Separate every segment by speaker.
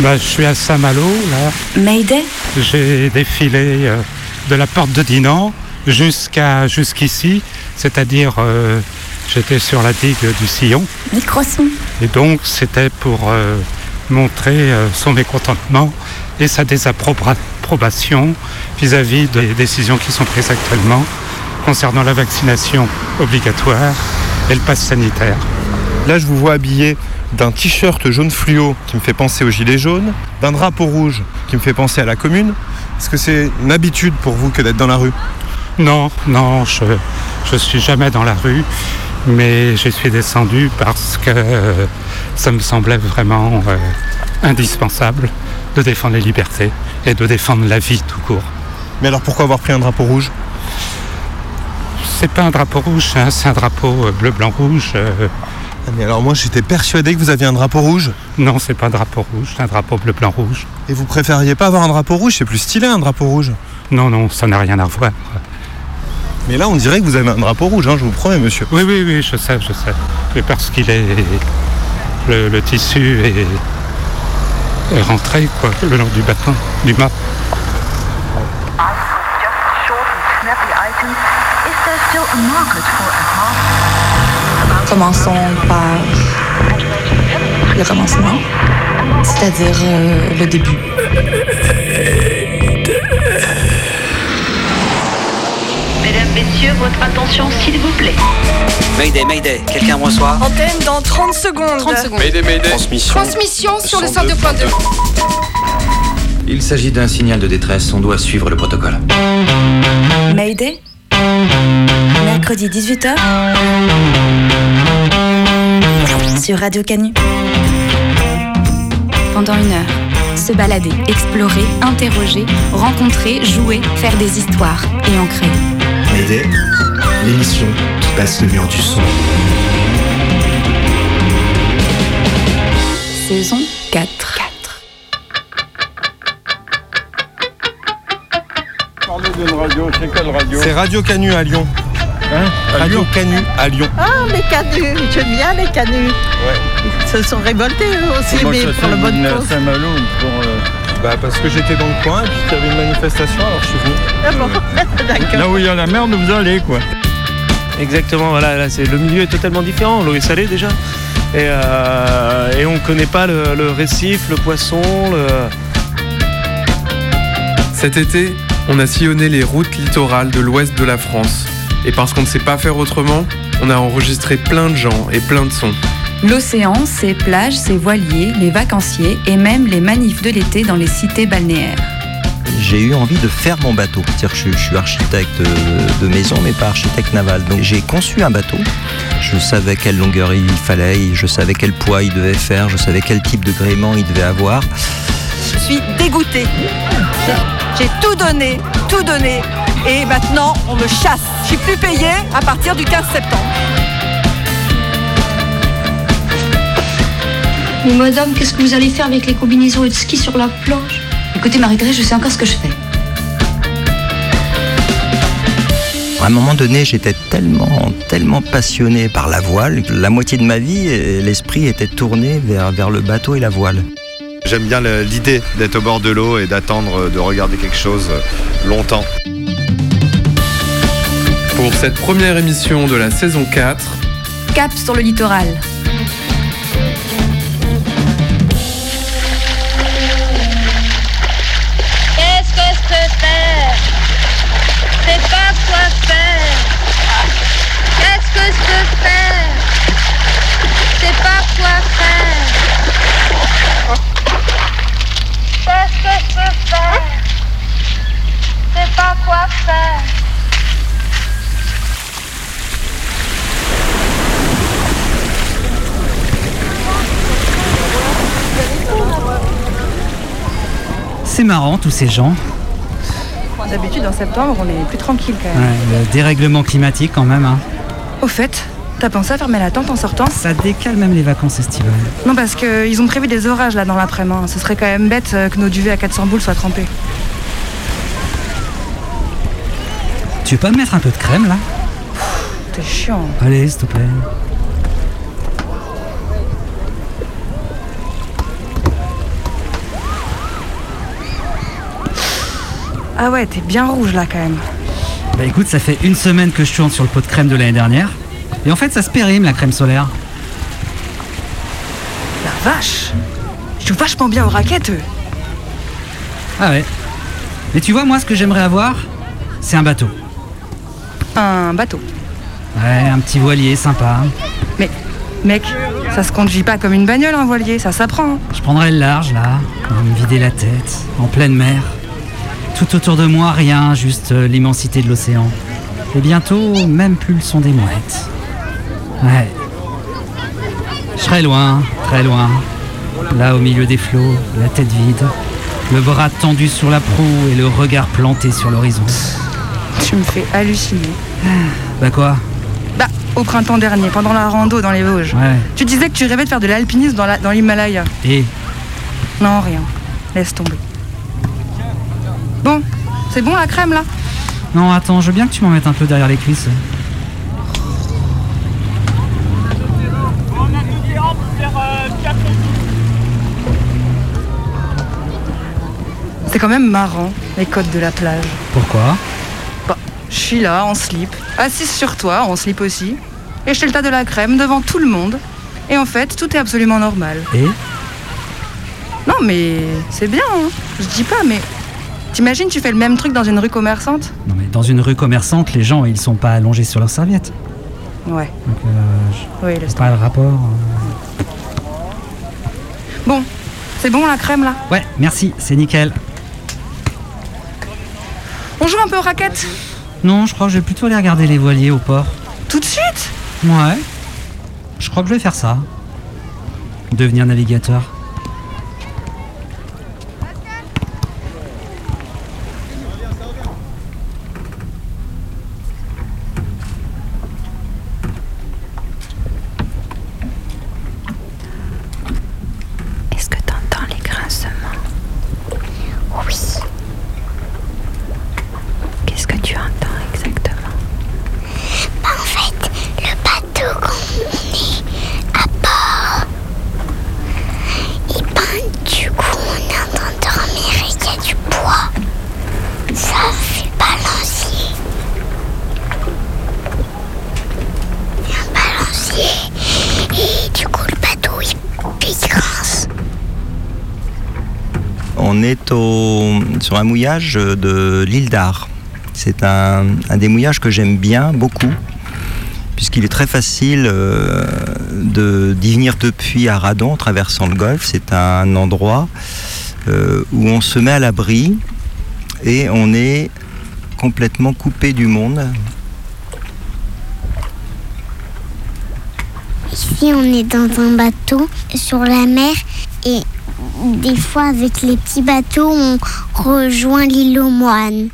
Speaker 1: Bah, je suis à Saint-Malo, là.
Speaker 2: Mayday
Speaker 1: J'ai défilé euh, de la porte de Dinan jusqu'à jusqu'ici, c'est-à-dire euh, j'étais sur la digue du Sillon.
Speaker 2: Microson.
Speaker 1: Et donc c'était pour euh, montrer euh, son mécontentement et sa désapprobation vis-à-vis des décisions qui sont prises actuellement concernant la vaccination obligatoire et le pass sanitaire.
Speaker 3: Là, je vous vois habillé d'un t-shirt jaune fluo qui me fait penser au gilet jaune, d'un drapeau rouge qui me fait penser à la commune. Est-ce que c'est une habitude pour vous que d'être dans la rue?
Speaker 1: Non, non, je ne suis jamais dans la rue, mais je suis descendu parce que euh, ça me semblait vraiment euh, indispensable de défendre les libertés et de défendre la vie tout court.
Speaker 3: Mais alors pourquoi avoir pris un drapeau rouge?
Speaker 1: C'est pas un drapeau rouge, hein, c'est un drapeau euh, bleu-blanc-rouge. euh,
Speaker 3: Ah, Mais alors moi j'étais persuadé que vous aviez un drapeau rouge.
Speaker 1: non, c'est pas un drapeau rouge, c'est un drapeau bleu-blanc-rouge.
Speaker 3: Et vous préfériez pas avoir un drapeau rouge? C'est plus stylé un drapeau rouge.
Speaker 1: Non, non, ça n'a rien à voir.
Speaker 3: Mais là on dirait que vous avez un drapeau rouge, hein, je vous promets monsieur.
Speaker 1: Oui, oui, oui, je sais, je sais. Mais parce qu'il est. Le, le tissu est, est rentré, quoi, le long du bâton, du mât.
Speaker 4: Is there still a market for a half?
Speaker 2: Commençons par le commencement, c'est-à-dire euh, le début.
Speaker 4: Mesdames, Messieurs, votre attention s'il vous plaît.
Speaker 5: Mayday, Mayday, quelqu'un me reçoit?
Speaker 6: Antenne dans 30 secondes.
Speaker 7: 30 secondes.
Speaker 5: Transmission.
Speaker 6: Transmission sur le 102.2.
Speaker 5: Il s'agit d'un signal de détresse, on doit suivre le protocole.
Speaker 2: Mayday? Mercredi 18h sur Radio Canu.
Speaker 8: pendant une heure. Se balader, explorer, interroger, rencontrer, jouer, faire des histoires et en créer.
Speaker 9: Mayday, l'émission qui passe le mur du son.
Speaker 8: Saison 4.
Speaker 3: C'est Radio Canu à Lyon. Radio Canu à Lyon.
Speaker 10: Ah, les canuts, j'aime bien les canuts. Ils se sont révoltés eux aussi, mais pour le bonne cause.
Speaker 3: Bah parce que j'étais dans le coin et puis qu'il y avait une manifestation alors je suis venu.
Speaker 10: Ah bon, D'accord.
Speaker 11: où il y a la merde, vous allez quoi. Exactement, voilà, là, c'est, le milieu est totalement différent, l'eau est salée déjà. Et, euh, et on ne connaît pas le, le récif, le poisson, le...
Speaker 12: Cet été, on a sillonné les routes littorales de l'ouest de la France. Et parce qu'on ne sait pas faire autrement, on a enregistré plein de gens et plein de sons.
Speaker 8: L'océan, ses plages, ses voiliers, les vacanciers et même les manifs de l'été dans les cités balnéaires.
Speaker 13: J'ai eu envie de faire mon bateau. C'est-à-dire que je, je suis architecte de, de maison, mais pas architecte naval. Donc j'ai conçu un bateau. Je savais quelle longueur il fallait, je savais quel poids il devait faire, je savais quel type de gréement il devait avoir.
Speaker 10: Je suis dégoûtée. J'ai- tout donné, tout donné. Et maintenant, on me chasse. Je suis plus payée à partir du 15 septembre.
Speaker 14: Mais madame, qu'est-ce que vous allez faire avec les combinaisons et de ski sur la plage?
Speaker 8: Écoutez Marie-Thérèse, je sais encore ce que je fais.
Speaker 13: À un moment donné, j'étais tellement, tellement passionné par la voile. que La moitié de ma vie, l'esprit était tourné vers, vers le bateau et la voile.
Speaker 3: J'aime bien l'idée d'être au bord de l'eau et d'attendre de regarder quelque chose longtemps.
Speaker 12: Pour cette première émission de la saison 4,
Speaker 8: Cap sur le littoral.
Speaker 4: Qu'est-ce que je peux faire? C'est pas quoi faire. Qu'est-ce que je peux faire? C'est pas quoi faire. Qu'est-ce que je peux faire C'est pas quoi faire.
Speaker 15: C'est marrant tous ces gens.
Speaker 6: D'habitude, en septembre, on est plus tranquille quand même.
Speaker 15: Ouais, le dérèglement climatique quand même. hein.
Speaker 6: Au fait, T'as pensé à fermer la tente en sortant
Speaker 15: Ça décale même les vacances estivales.
Speaker 6: Non, parce qu'ils ont prévu des orages là dans l'après-midi. Hein. Ce serait quand même bête euh, que nos duvets à 400 boules soient trempés.
Speaker 15: Tu veux pas me mettre un peu de crème là?
Speaker 6: T'es chiant.
Speaker 15: Allez, s'il te plaît.
Speaker 6: Ah ouais, t'es bien rouge là quand même.
Speaker 15: Bah écoute, ça fait une semaine que je tourne sur le pot de crème de l'année dernière. Et en fait, ça se périme la crème solaire.
Speaker 6: La vache Je joue vachement bien aux raquettes, eux.
Speaker 15: Ah ouais. Mais tu vois, moi, ce que j'aimerais avoir, c'est un bateau.
Speaker 6: Un bateau.
Speaker 15: Ouais, un petit voilier sympa.
Speaker 6: Mais, mec, ça se conduit pas comme une bagnole, un voilier, ça s'apprend. hein.
Speaker 15: Je prendrais le large, là, pour me vider la tête, en pleine mer. Tout autour de moi, rien, juste euh, l'immensité de l'océan. Et bientôt, même plus le son des mouettes. Ouais. Je serais loin, très loin. Là, au milieu des flots, la tête vide, le bras tendu sur la proue et le regard planté sur l'horizon.
Speaker 6: Tu me fais halluciner.
Speaker 15: Bah quoi?
Speaker 6: Bah, au printemps dernier, pendant la rando dans les Vosges.
Speaker 15: Ouais.
Speaker 6: Tu disais que tu rêvais de faire de l'alpinisme dans la- dans l'Himalaya.
Speaker 15: Et?
Speaker 6: Non, rien. Laisse tomber. Bon, c'est bon la crème là?
Speaker 15: Non, attends, je veux bien que tu m'en mettes un peu derrière les cuisses.
Speaker 6: C'est quand même marrant, les codes de la plage.
Speaker 15: Pourquoi
Speaker 6: Bah, je suis là, en slip, assise sur toi, en slip aussi, et je le tas de la crème devant tout le monde. Et en fait, tout est absolument normal.
Speaker 15: Et
Speaker 6: Non, mais c'est bien, hein. Je dis pas, mais t'imagines, tu fais le même truc dans une rue commerçante?
Speaker 15: Non mais dans une rue commerçante, les gens, ils sont pas allongés sur leurs serviettes.
Speaker 6: Ouais.
Speaker 15: Donc, euh, je
Speaker 6: Oui,
Speaker 15: pas le rapport. euh.
Speaker 6: Bon, c'est bon la crème là?
Speaker 15: Ouais, merci, c'est nickel.
Speaker 6: On joue un peu aux raquettes
Speaker 15: Non, je crois que je vais plutôt aller regarder les voiliers au port.
Speaker 6: Tout de suite?
Speaker 15: Ouais. Je crois que je vais faire ça. Devenir navigateur.
Speaker 13: Mouillage de l'île d'Ar. C'est un, un des mouillages que j'aime bien beaucoup, puisqu'il est très facile euh, d'y venir depuis Aradon en traversant le golfe. C'est un endroit euh, où on se met à l'abri et on est complètement coupé du monde.
Speaker 16: Ici, on est dans un bateau sur la mer et des fois, avec les petits bateaux, on rejoint l'île aux moines.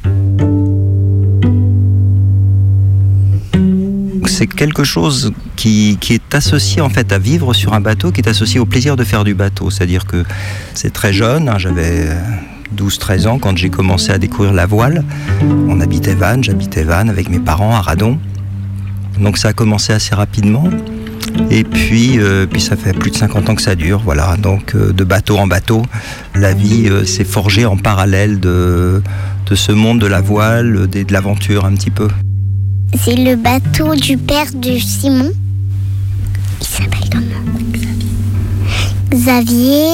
Speaker 13: C'est quelque chose qui, est associé en fait à vivre sur un bateau, qui est associé au plaisir de faire du bateau. C'est-à-dire que c'est très jeune, hein, j'avais 12-13 ans quand j'ai commencé à découvrir la voile. On habitait Vannes, j'habitais Vannes avec mes parents à Radon. Donc ça a commencé assez rapidement. Et puis, euh, puis ça fait plus de 50 ans que ça dure, voilà. Donc euh, de bateau en bateau, la vie euh, s'est forgée en parallèle de, de ce monde de la voile, des- de l'aventure un petit peu.
Speaker 16: C'est le bateau du père de Simon. Il s'appelle comment? Xavier.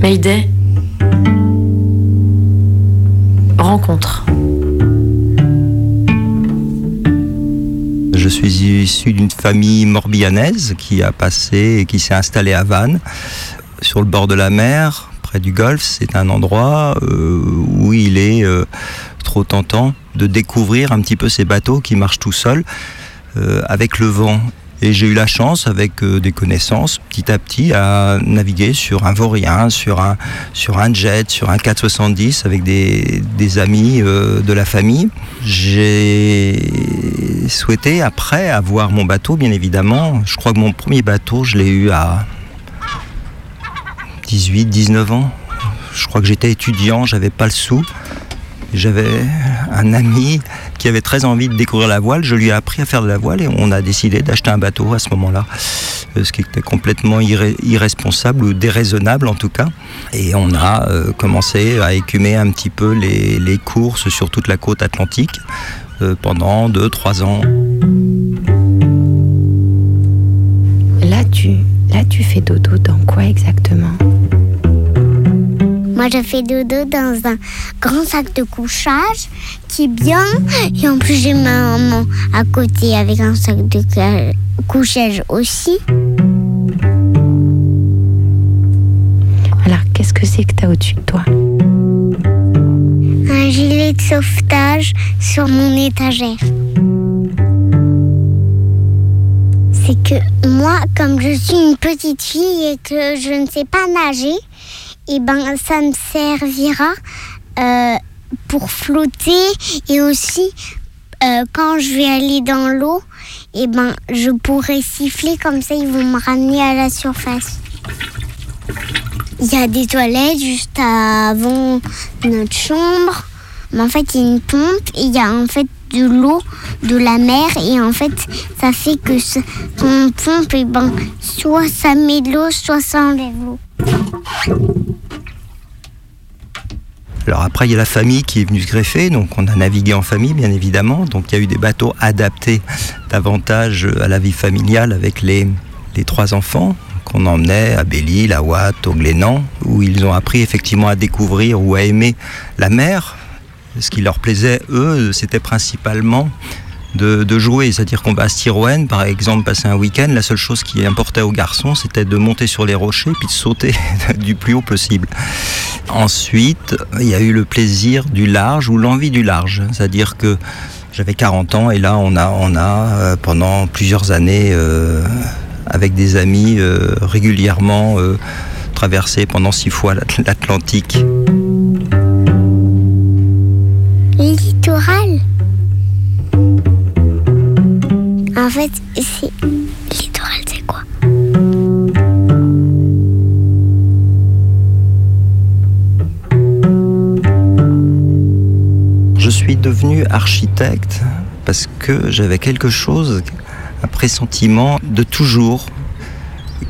Speaker 17: Mayday. Rencontre.
Speaker 13: Je suis issu d'une famille morbihanaise qui a passé et qui s'est installée à Vannes, sur le bord de la mer, près du golfe. C'est un endroit euh, où il est euh, trop tentant de découvrir un petit peu ces bateaux qui marchent tout seuls euh, avec le vent. Et j'ai eu la chance, avec des connaissances, petit à petit, à naviguer sur un vaurien, sur un, sur un jet, sur un 470, avec des, des amis de la famille. J'ai souhaité, après avoir mon bateau, bien évidemment, je crois que mon premier bateau, je l'ai eu à 18, 19 ans. Je crois que j'étais étudiant, j'avais pas le sou. J'avais un ami qui avait très envie de découvrir la voile. Je lui ai appris à faire de la voile et on a décidé d'acheter un bateau à ce moment-là, euh, ce qui était complètement irresponsable ou déraisonnable en tout cas. Et on a euh, commencé à écumer un petit peu les, courses sur toute la côte atlantique pendant 2-3 ans.
Speaker 7: Là, tu, là, tu fais dodo dans quoi exactement?
Speaker 16: Moi, je fais dodo dans un grand sac de couchage qui est bien. Et en plus, j'ai ma maman à côté avec un sac de couchage aussi.
Speaker 7: Alors, qu'est-ce que c'est que tu as au-dessus de toi?
Speaker 16: Un gilet de sauvetage sur mon étagère. C'est que moi, comme je suis une petite fille et que je ne sais pas nager, et ben ça me servira euh, pour flotter et aussi euh, quand je vais aller dans l'eau, et ben je pourrai siffler comme ça ils vont me ramener à la surface. Il y a des toilettes juste avant notre chambre. Mais en fait, il y a une pompe et il y a en fait de l'eau de la mer et en fait, ça fait que ce- on pompe, et ben, soit ça met de l'eau, soit ça enlève l'eau.
Speaker 13: Alors après, il y a la famille qui est venue se greffer, donc on a navigué en famille, bien évidemment. Donc il y a eu des bateaux adaptés davantage à la vie familiale avec les trois enfants qu'on emmenait à Belle-Île, à Watt, au Glénan, où ils ont appris effectivement à découvrir ou à aimer la mer. Ce qui leur plaisait, eux, c'était principalement de, jouer. C'est-à-dire qu'on va à Stirwen, par exemple, passer un week-end, la seule chose qui importait aux garçons, c'était de monter sur les rochers puis de sauter du plus haut possible. Ensuite, il y a eu le plaisir du large ou l'envie du large. C'est-à-dire que j'avais 40 ans et là, on a, on a euh, pendant plusieurs années, euh, avec des amis, euh, régulièrement euh, traversé pendant six fois l'At- l'Atlantique.
Speaker 16: Littoral. En fait, c'est. Littoral, c'est quoi?
Speaker 13: Je suis devenu architecte parce que j'avais quelque chose, un pressentiment de toujours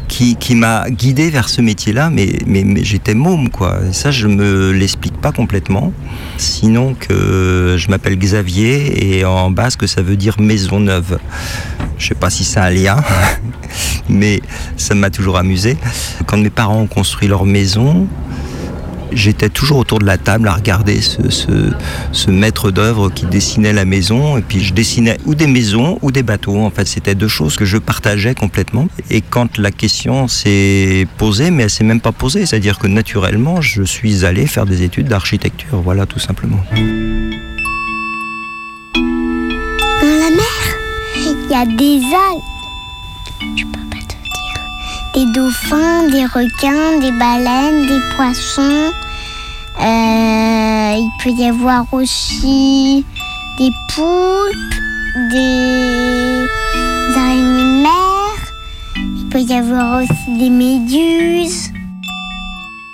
Speaker 13: qui, qui m'a guidé vers ce métier-là, mais, mais, j'étais môme, quoi. Ça, je me l'explique pas complètement. Sinon que je m'appelle Xavier et en basque, ça veut dire maison neuve. Je sais pas si c'est un lien, mais ça m'a toujours amusé. Quand mes parents ont construit leur maison, j'étais toujours autour de la table à regarder ce, ce- maître d'œuvre qui dessinait la maison. Et puis je dessinais ou des maisons ou des bateaux. En fait, c'était deux choses que je partageais complètement. Et quand la question s'est posée, mais elle s'est même pas posée, c'est-à-dire que naturellement, je suis allé faire des études d'architecture. Voilà, tout simplement.
Speaker 16: Dans la mer, il y a des algues. Des dauphins, des requins, des baleines, des poissons. Euh, il peut y avoir aussi des poulpes, des araignées de mer. Il peut y avoir aussi des méduses.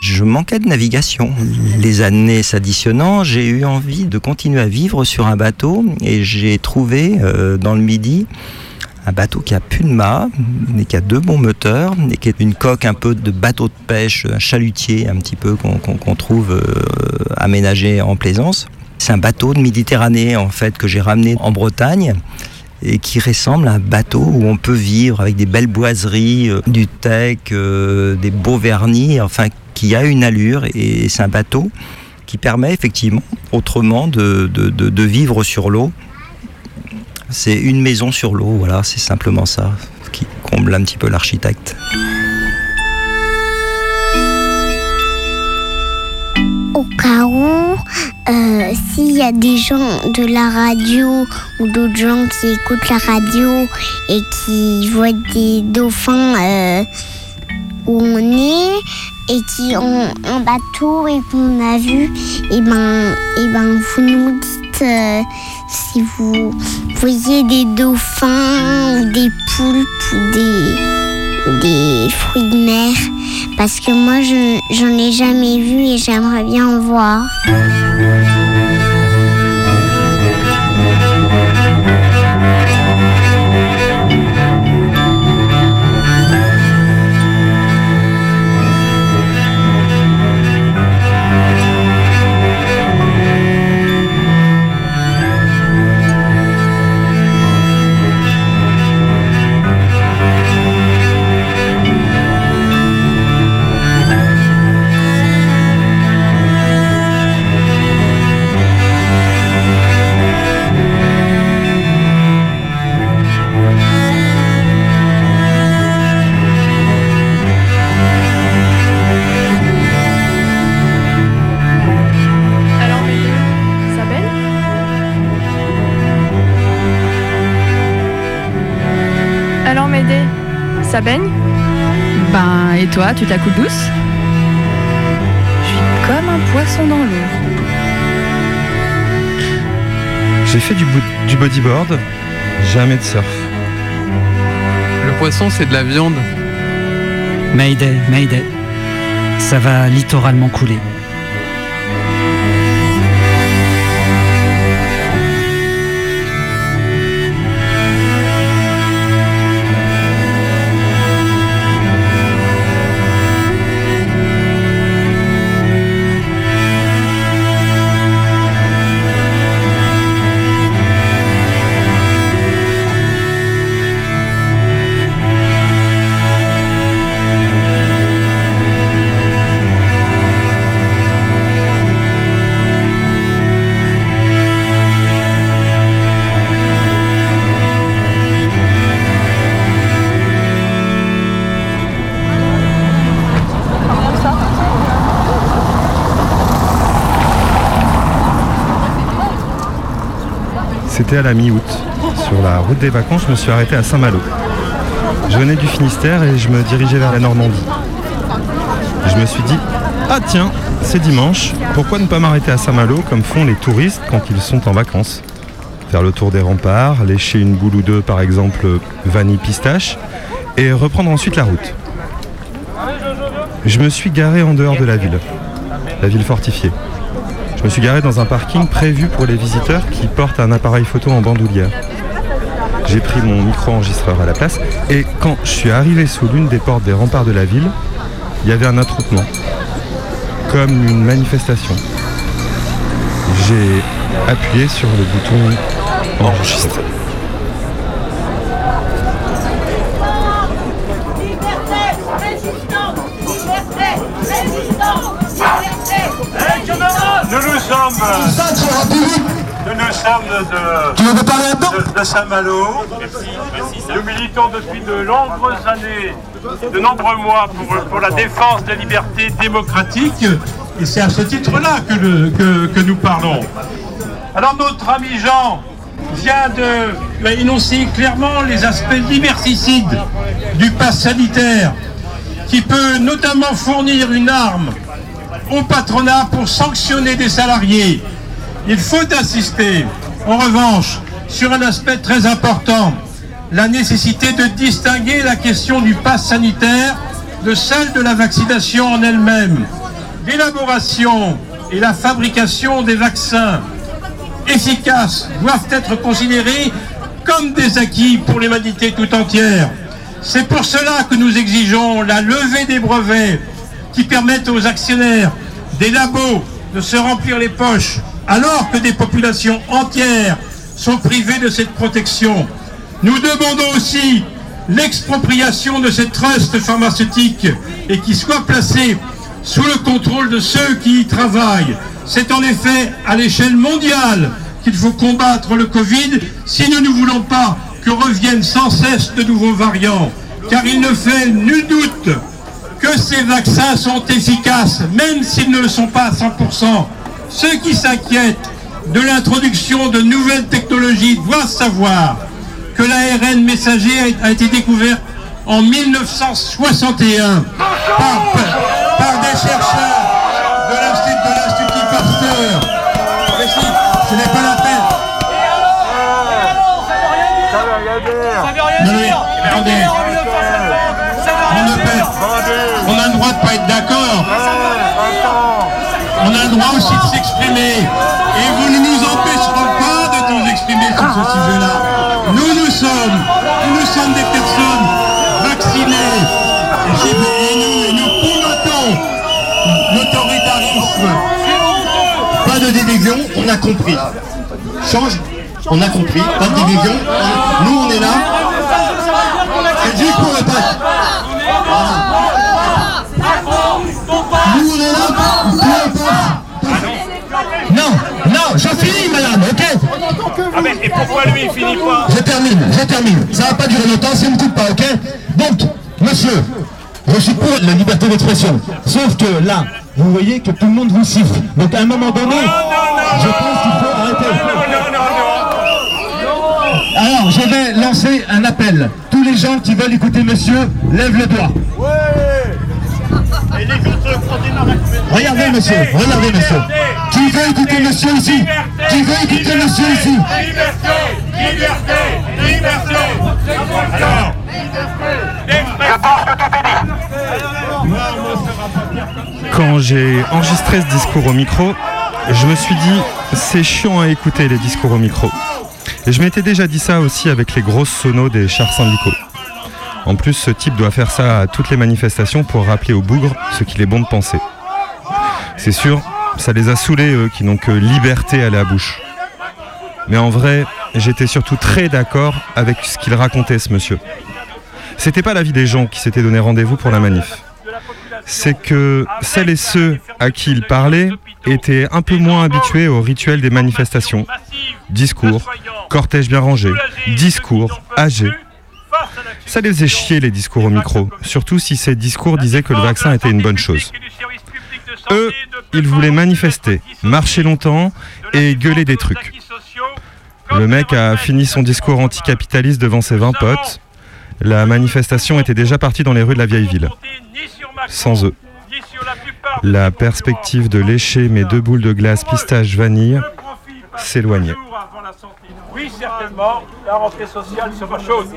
Speaker 13: Je manquais de navigation. Les années s'additionnant, j'ai eu envie de continuer à vivre sur un bateau et j'ai trouvé euh, dans le Midi un bateau qui a plus de mât, mais qui a deux bons moteurs et qui est une coque un peu de bateau de pêche, un chalutier un petit peu qu'on trouve euh, aménagé en plaisance. C'est un bateau de Méditerranée en fait que j'ai ramené en Bretagne et qui ressemble à un bateau où on peut vivre avec des belles boiseries, euh, du teck, euh, des beaux vernis, enfin qui a une allure et c'est un bateau qui permet effectivement autrement de vivre sur l'eau. C'est une maison sur l'eau, voilà, c'est simplement ça qui comble un petit peu l'architecte.
Speaker 16: Au cas où, euh, s'il y a des gens de la radio ou d'autres gens qui écoutent la radio et qui voient des dauphins euh, où on est et qui ont un bateau et qu'on a vu, et ben, et ben vous nous dites euh, si vous voyez des dauphins ou des poulpes ou des, fruits de mer. Parce que moi, je j'en ai jamais vu et j'aimerais bien en voir.
Speaker 6: Toi, tu te la coules douce Je suis comme un poisson dans l'eau.
Speaker 3: J'ai fait du, du bodyboard, jamais de surf.
Speaker 12: Le poisson, c'est de la viande.
Speaker 15: Mayday, Mayday. Ça va littéralement couler.
Speaker 3: C'était à la mi-août. Sur la route des vacances, je me suis arrêté à Saint-Malo. Je venais du Finistère et je me dirigeais vers la Normandie. Je me suis dit, ah tiens, c'est dimanche, pourquoi ne pas m'arrêter à Saint-Malo comme font les touristes quand ils sont en vacances? Faire le tour des remparts, lécher une boule ou deux par exemple vanille pistache, et reprendre ensuite la route. Je me suis garé en dehors de la ville, la ville fortifiée. Je me suis garé dans un parking prévu pour les visiteurs qui portent un appareil photo en bandoulière. J'ai pris mon micro-enregistreur à la place et quand je suis arrivé sous l'une des portes des remparts de la ville, il y avait un attroupement, comme une manifestation. J'ai appuyé sur le bouton enregistrer.
Speaker 18: De, de, de Saint-Malo. Nous militons depuis de nombreuses années, de nombreux mois pour, pour la défense des libertés démocratiques. Et c'est à ce titre-là que, que- que nous parlons. Alors notre ami Jean vient de bah, énoncer clairement les aspects liberticides du pass sanitaire qui peut notamment fournir une arme au patronat pour sanctionner des salariés. Il faut insister, en revanche, sur un aspect très important, la nécessité de distinguer la question du pass sanitaire de celle de la vaccination en elle-même. L'élaboration et la fabrication des vaccins efficaces doivent être considérés comme des acquis pour l'humanité tout entière. C'est pour cela que nous exigeons la levée des brevets qui permettent aux actionnaires des labos de se remplir les poches alors que des populations entières sont privées de cette protection. Nous demandons aussi l'expropriation de ces trusts pharmaceutiques et qui soient placés sous le contrôle de ceux qui y travaillent. C'est en effet à l'échelle mondiale qu'il faut combattre le Covid si nous ne voulons pas que reviennent sans cesse de nouveaux variants. Car il ne fait nul doute que ces vaccins sont efficaces, même s'ils ne le sont pas à 100%. Ceux qui s'inquiètent de l'introduction de nouvelles technologies doivent savoir que l'ARN messager a été découvert en 1961 par, par des chercheurs de l'Institut de l'Institut Pasteur. Mais si, ce n'est pas la peine. Non, mais, attendez. On droit aussi de s'exprimer. Et vous ne nous empêcherez pas de nous exprimer sur ce sujet-là. Nous, nous sommes, nous, sommes des personnes vaccinées. Et, nous, et nous combattons l'autoritarisme.
Speaker 9: Pas de division, on a compris. Change, on a compris. Pas de division. Nous, on est là. C'est juste pour le pass. Nous, on est là je finis, madame, ok
Speaker 18: Ah mais et pourquoi lui il finit pas
Speaker 9: Je termine, je termine. Ça va pas durer longtemps on ne coupe pas, ok Donc, monsieur, je suis pour la liberté d'expression. Sauf que là, vous voyez que tout le monde vous siffle. Donc à un moment donné, je pense qu'il faut arrêter. Alors, je vais lancer un appel. Tous les les gens qui veulent écouter monsieur lèvent le doigt. Regardez monsieur, regardez monsieur. Qui veut écouter monsieur ici Qui veut écouter monsieur ici
Speaker 18: Liberté. Liberté. Alors, je pense que tout est dit.
Speaker 3: Quand j'ai enregistré ce discours au micro, je me suis dit, c'est chiant à écouter les discours au micro. Et je m'étais déjà dit ça aussi avec les grosses sonos des chars syndicaux. En plus, ce type doit faire ça à toutes les manifestations pour rappeler aux bougres ce qu'il est bon de penser. C'est sûr, ça les a saoulés, eux, qui n'ont que liberté à la bouche. Mais en vrai, j'étais surtout très d'accord avec ce qu'il racontait, ce monsieur. C'était pas l'avis des gens qui s'étaient donné rendez-vous pour la manif. C'est que celles et ceux à qui il parlait étaient un peu moins habitués au rituel des manifestations. Discours, cortège bien rangé, discours, âgé. Ça les faisait chier les discours au micro, surtout si ces discours disaient que le vaccin était une bonne chose. Eux, ils voulaient manifester, marcher longtemps et gueuler des trucs. Le mec a fini son discours anticapitaliste devant ses 20 potes. La manifestation était déjà partie dans les rues de la vieille ville. Sans eux. La perspective de lécher mes deux boules de glace pistache vanille s'éloignait.
Speaker 18: Oui, certainement, la rentrée sociale sera chaude.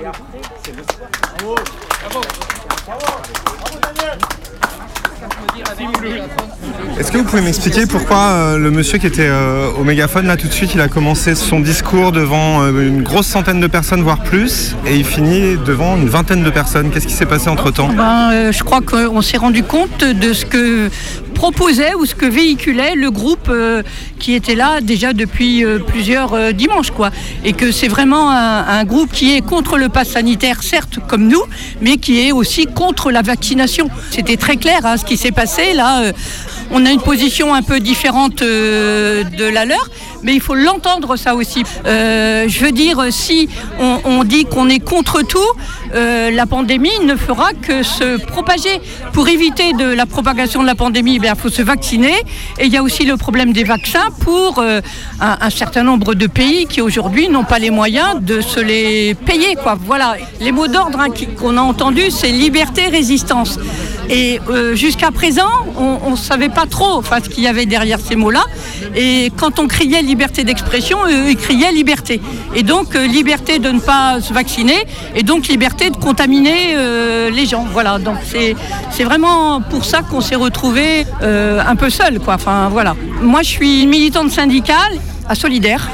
Speaker 3: Est-ce que vous pouvez m'expliquer pourquoi euh, le monsieur qui était euh, au mégaphone, là tout de suite, il a commencé son discours devant euh, une grosse centaine de personnes, voire plus, et il finit devant une vingtaine de personnes? Qu'est-ce qui s'est passé entre-temps?
Speaker 19: Ben, euh, je crois qu'on s'est rendu compte de ce que proposait ou ce que véhiculait le groupe euh, qui était là déjà depuis euh, plusieurs euh, dimanches. Quoi. Et que c'est vraiment un, groupe qui est contre le pass sanitaire, certes, comme nous, mais qui est aussi contre la vaccination. C'était très clair hein, ce qui s'est passé là. on a une position un peu différente de la leur, mais il faut l'entendre ça aussi. Euh, je veux dire, si on, dit qu'on est contre tout, euh, la pandémie ne fera que se propager. Pour éviter de la propagation de la pandémie, il faut se vacciner. Et il y a aussi le problème des vaccins pour euh, un, certain nombre de pays qui aujourd'hui n'ont pas les moyens de se les payer. Quoi. Voilà. Les mots d'ordre hein, qu'on a entendus, c'est liberté, résistance. Et jusqu'à présent, on ne savait pas trop ce qu'il y avait derrière ces mots-là. Et quand on criait liberté d'expression, eux, ils criaient liberté. Et donc, euh, liberté de ne pas se vacciner, et donc liberté de contaminer euh, les gens. Voilà, donc c'est vraiment pour ça qu'on s'est retrouvés euh, un peu seuls. Quoi. Enfin, voilà. Moi, je suis militante syndicale à Solidaire.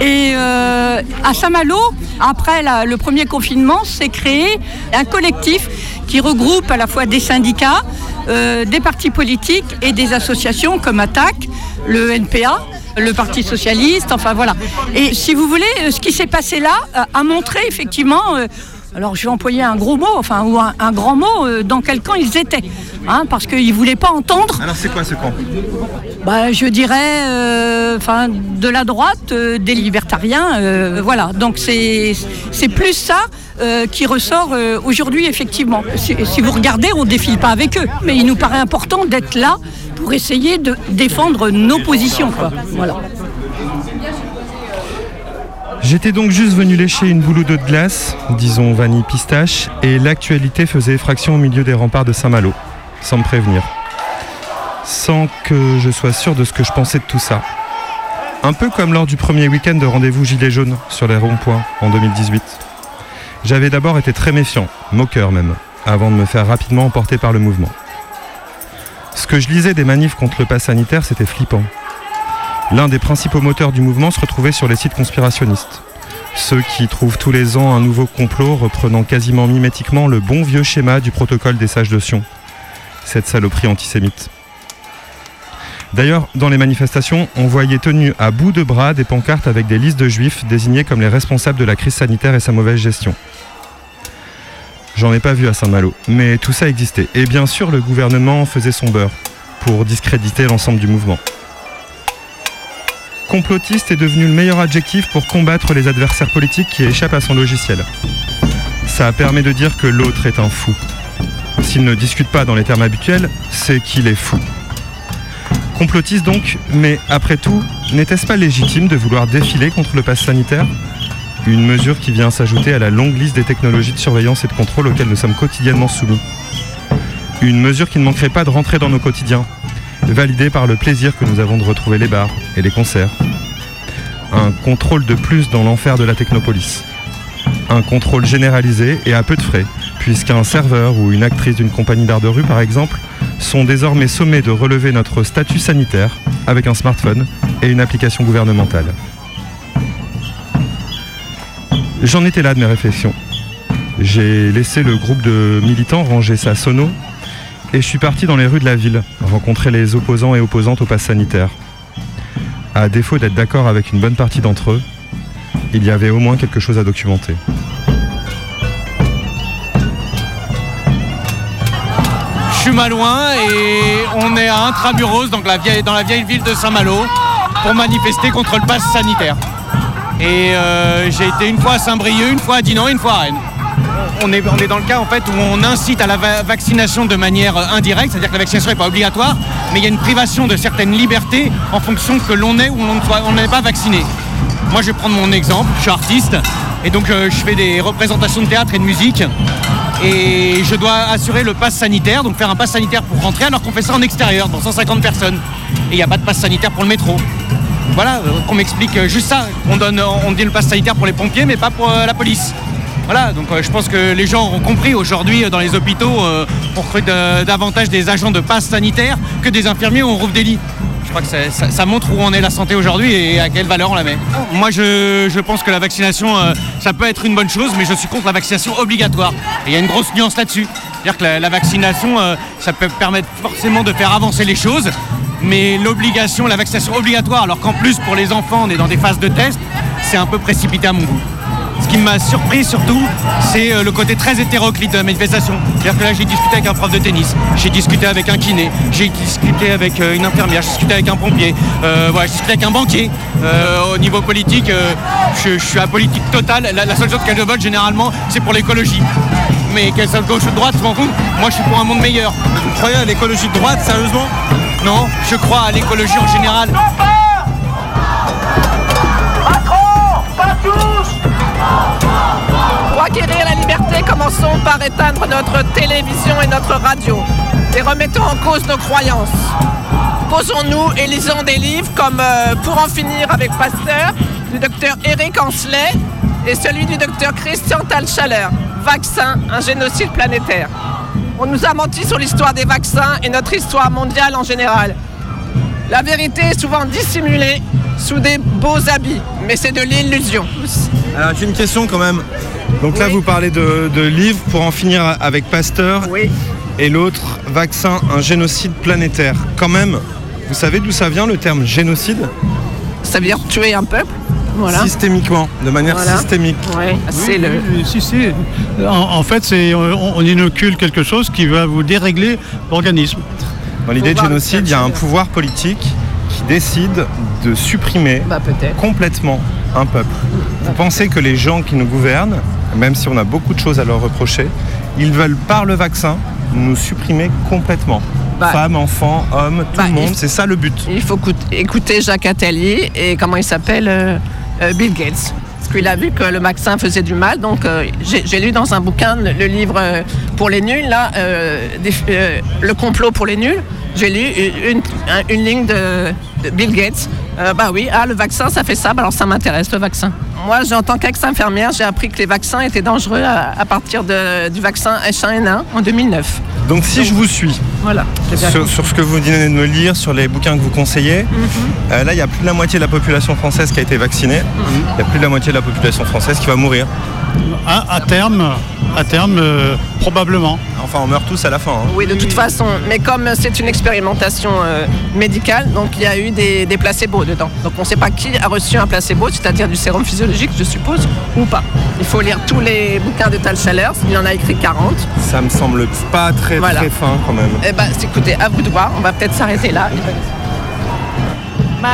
Speaker 19: Et euh, à Saint-Malo, après le premier confinement, s'est créé un collectif qui regroupe à la fois des syndicats, euh, des partis politiques et des associations comme ATTAC, le NPA, le Parti Socialiste, enfin voilà. Et si vous voulez, euh, ce qui s'est passé là euh, a montré effectivement... euh, alors je vais employer un gros mot, enfin ou un, un grand mot, euh, dans quel camp ils étaient, hein, parce qu'ils ne voulaient pas entendre
Speaker 3: Alors c'est quoi ce camp?
Speaker 19: Bah, je dirais, euh, enfin, de la droite, euh, des libertariens, voilà. Donc c'est plus ça qui ressort aujourd'hui effectivement. Si, si vous regardez, on défile pas avec eux, mais il nous paraît important d'être là pour essayer de défendre nos positions. Voilà.
Speaker 3: J'étais donc juste venu lécher une boule ou deux de glace, disons vanille pistache, et l'actualité faisait effraction au milieu des remparts de Saint-Malo, sans me prévenir. Sans que je sois sûr de ce que je pensais de tout ça. Un peu comme lors du premier week-end de rendez-vous Gilets jaunes sur les ronds-points en 2018. J'avais d'abord été très méfiant, moqueur même, avant de me faire rapidement emporter par le mouvement. Ce que je lisais des manifs contre le pass sanitaire, c'était flippant. L'un des principaux moteurs du mouvement se retrouvait sur les sites conspirationnistes. Ceux qui trouvent tous les ans un nouveau complot reprenant quasiment mimétiquement le bon vieux schéma du protocole des sages de Sion. Cette saloperie antisémite. D'ailleurs, dans les manifestations, on voyait tenus à bout de bras des pancartes avec des listes de juifs désignés comme les responsables de la crise sanitaire et sa mauvaise gestion. J'en ai pas vu à Saint-Malo, mais tout ça existait. Et bien sûr, le gouvernement faisait son beurre pour discréditer l'ensemble du mouvement. Complotiste est devenu le meilleur adjectif pour combattre les adversaires politiques qui échappent à son logiciel. Ça permet de dire que l'autre est un fou. S'il ne discute pas dans les termes habituels, c'est qu'il est fou. Complotiste donc, mais après tout, n'était-ce pas légitime de vouloir défiler contre le pass sanitaire? Une mesure qui vient s'ajouter à la longue liste des technologies de surveillance et de contrôle auxquelles nous sommes quotidiennement soumis. Une mesure qui ne manquerait pas de rentrer dans nos quotidiens, validée par le plaisir que nous avons de retrouver les bars et les concerts. Un contrôle de plus dans l'enfer de la technopolis. Un contrôle généralisé et à peu de frais, puisqu'un serveur ou une actrice d'une compagnie d'art de rue, par exemple, sont désormais sommés de relever notre statut sanitaire avec un smartphone et une application gouvernementale. J'en étais là de mes réflexions. J'ai laissé le groupe de militants ranger sa sono et je suis parti dans les rues de la ville, rencontrer les opposants et opposantes au pass sanitaire. À défaut d'être d'accord avec une bonne partie d'entre eux, il y avait au moins quelque chose à documenter.
Speaker 20: Je suis Malouin et on est à Intramuros, dans la vieille ville de Saint-Malo, pour manifester contre le pass sanitaire. Et euh, j'ai été une fois à Saint-Brieuc, une fois à Dinan, une fois à Rennes. On est, on est dans le cas en fait où on incite à la va- vaccination de manière euh, indirecte, c'est-à-dire que la vaccination n'est pas obligatoire, mais il y a une privation de certaines libertés en fonction que l'on est ou on n'est pas vacciné. Moi je vais prendre mon exemple, je suis artiste et donc euh, je fais des représentations de théâtre et de musique et je dois assurer le pass sanitaire, donc faire un pass sanitaire pour rentrer alors qu'on fait ça en extérieur, dans 150 personnes. Et il n'y a pas de pass sanitaire pour le métro. Voilà, qu'on m'explique juste ça. On donne, on dit le pass sanitaire pour les pompiers, mais pas pour euh, la police. Voilà, donc euh, je pense que les gens ont compris aujourd'hui euh, dans les hôpitaux, on recrute davantage des agents de passe sanitaire que des infirmiers où on rouvre des lits. Je crois que ça, montre où on est la santé aujourd'hui et à quelle valeur on la met. Moi, je, pense que la vaccination, ça peut être une bonne chose, mais je suis contre la vaccination obligatoire. Il y a une grosse nuance là-dessus. C'est-à-dire que la, vaccination, ça peut permettre forcément de faire avancer les choses, mais l'obligation, la vaccination obligatoire, alors qu'en plus pour les enfants, on est dans des phases de test, c'est un peu précipité à mon goût. Ce qui m'a surpris surtout, c'est euh, le côté très hétéroclite de la manifestation. C'est-à-dire que là, j'ai discuté avec un prof de tennis, j'ai discuté avec un kiné, j'ai discuté avec euh, une infirmière, j'ai discuté avec un pompier, euh, voilà, j'ai discuté avec un banquier. Au niveau politique, je, suis à politique totale. La, seule chose qu'elle vote généralement, c'est pour l'écologie. Mais qu'elle soit gauche ou droite, je m'en fous. Moi, je suis pour un monde meilleur. Vous croyez à l'écologie de droite, sérieusement Non, je crois à l'écologie en général.
Speaker 21: Pour acquérir la liberté, commençons par éteindre notre télévision et notre radio et remettons en cause nos croyances. Posons-nous et lisons des livres comme euh, Pour en finir avec Pasteur du docteur Eric Ancelet et celui du docteur Christian Talchaler, Vaccin, un génocide planétaire. On nous a menti sur l'histoire des vaccins et notre histoire mondiale en général. La vérité est souvent dissimulée sous des beaux habits, mais c'est de l'illusion.
Speaker 3: Alors j'ai une question quand même. Donc là vous parlez de, de livres pour en finir avec Pasteur. Et l'autre, vaccin, un génocide planétaire. Quand même, vous savez d'où ça vient le terme génocide?
Speaker 21: Ça veut dire tuer un peuple? Voilà.
Speaker 3: Systémiquement, de manière
Speaker 21: Voilà.
Speaker 3: systémique.
Speaker 21: Ouais, c'est le.
Speaker 22: Oui, si, si. En, en fait, c'est on, on inocule quelque chose qui va vous dérégler l'organisme.
Speaker 3: Dans l'idée de génocide, il y a un pouvoir politique qui décide de supprimer
Speaker 21: Bah,
Speaker 3: complètement un peuple. Vous pensez que les gens qui nous gouvernent, même si on a beaucoup de choses à leur reprocher, ils veulent par le vaccin nous supprimer complètement.
Speaker 21: Bah,
Speaker 3: Femmes, enfants, hommes, tout le monde, c'est ça le but.
Speaker 21: Il faut cout- écouter Jacques Attali et comment il s'appelle euh, Bill Gates. Parce qu'il a vu que le vaccin faisait du mal. Donc euh, j'ai lu dans un bouquin le, livre euh, pour les nuls, là, euh, des- euh, Le complot pour les nuls. J'ai lu une, un- une ligne de, de Bill Gates. Euh, bah oui, ah, le vaccin, ça fait ça. Bah alors ça m'intéresse, le vaccin. Moi, en tant qu'ex-infirmière, j'ai appris que les vaccins étaient dangereux à, à partir de- du vaccin H1N1 en 2009.
Speaker 3: Donc si je vous suis
Speaker 21: Voilà.
Speaker 3: sur, sur ce que vous venez de me lire, sur les bouquins que vous conseillez, euh, là il y a plus de la moitié de la population française qui a été vaccinée. Il y a plus de la moitié de la population française qui va mourir.
Speaker 22: À, à terme, à terme, euh, probablement.
Speaker 3: Enfin, on meurt tous à la fin. hein.
Speaker 21: Oui, de toute façon. Mais comme c'est une expérimentation euh, médicale, donc il y a eu des, des placebos dedans. Donc on ne sait pas qui a reçu un placebo, c'est-à-dire du sérum physiologique, je suppose, ou pas. Il faut lire tous les bouquins de Tal Chalers, il en a écrit 40.
Speaker 3: Ça me semble pas très
Speaker 21: Voilà.
Speaker 3: très fin quand même.
Speaker 21: Eh ben, écoutez, à vous de voir, on va peut-être s'arrêter là.
Speaker 23: Bah,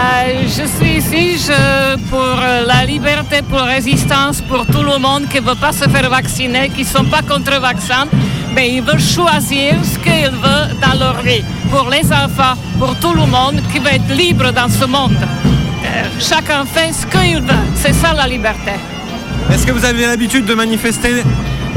Speaker 23: je suis ici je- pour euh, la liberté, pour la résistance, pour tout le monde qui ne veut pas se faire vacciner, qui ne sont pas contre le vaccin, mais ils veulent choisir ce qu'ils veulent dans leur vie. Pour les enfants, pour tout le monde qui veut être libre dans ce monde. Euh, chacun fait ce qu'il veut. C'est ça la liberté.
Speaker 3: Est-ce que vous avez l'habitude de manifester?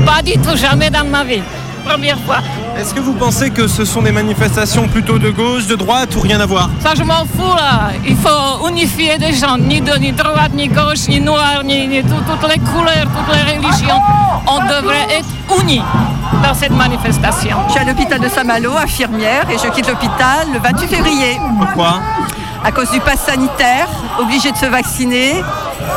Speaker 23: Pas du tout, jamais dans ma vie. Première fois.
Speaker 3: Est-ce que vous pensez que ce sont des manifestations plutôt de gauche, de droite ou rien à voir?
Speaker 23: Ça, je m'en fous là. Il faut unifier des gens, ni de ni droite, ni gauche, ni noir, ni, ni tout- toutes les couleurs, toutes les religions. On devrait être unis dans cette manifestation.
Speaker 10: Je suis à l'hôpital de Saint-Malo, infirmière, et je quitte l'hôpital le 28 février.
Speaker 3: Pourquoi?
Speaker 10: À cause du pass sanitaire, obligé de se vacciner.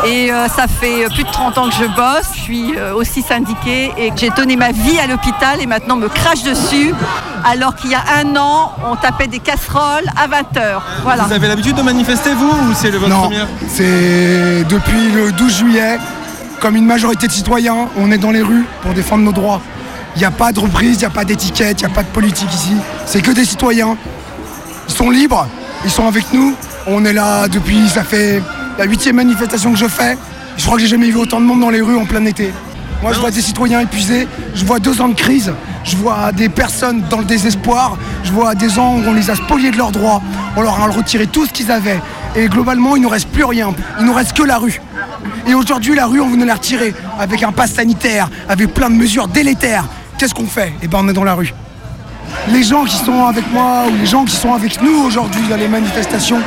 Speaker 10: Et euh, ça fait plus de 30 ans que je bosse. Je suis euh, aussi syndiquée et j'ai donné ma vie à l'hôpital et maintenant on me crache dessus. Alors qu'il y a un an, on tapait des casseroles à 20h. Voilà.
Speaker 3: Vous avez l'habitude de manifester vous ou c'est le votre
Speaker 24: Non,
Speaker 3: première
Speaker 24: c'est depuis le 12 juillet, comme une majorité de citoyens, on est dans les rues pour défendre nos droits. Il n'y a pas de reprise, il n'y a pas d'étiquette, il n'y a pas de politique ici. C'est que des citoyens. Ils sont libres, ils sont avec nous. On est là depuis, ça fait la huitième manifestation que je fais. Je crois que j'ai jamais vu autant de monde dans les rues en plein été. Moi, je vois des citoyens épuisés, je vois deux ans de crise, je vois des personnes dans le désespoir, je vois des gens où on les a spoliés de leurs droits, on leur a retiré tout ce qu'ils avaient. Et globalement, il ne nous reste plus rien, il nous reste que la rue. Et aujourd'hui, la rue, on veut nous la retirer avec un pass sanitaire, avec plein de mesures délétères. Qu'est-ce qu'on fait? Eh ben, on est dans la rue. Les gens qui sont avec moi ou les gens qui sont avec nous aujourd'hui dans les manifestations,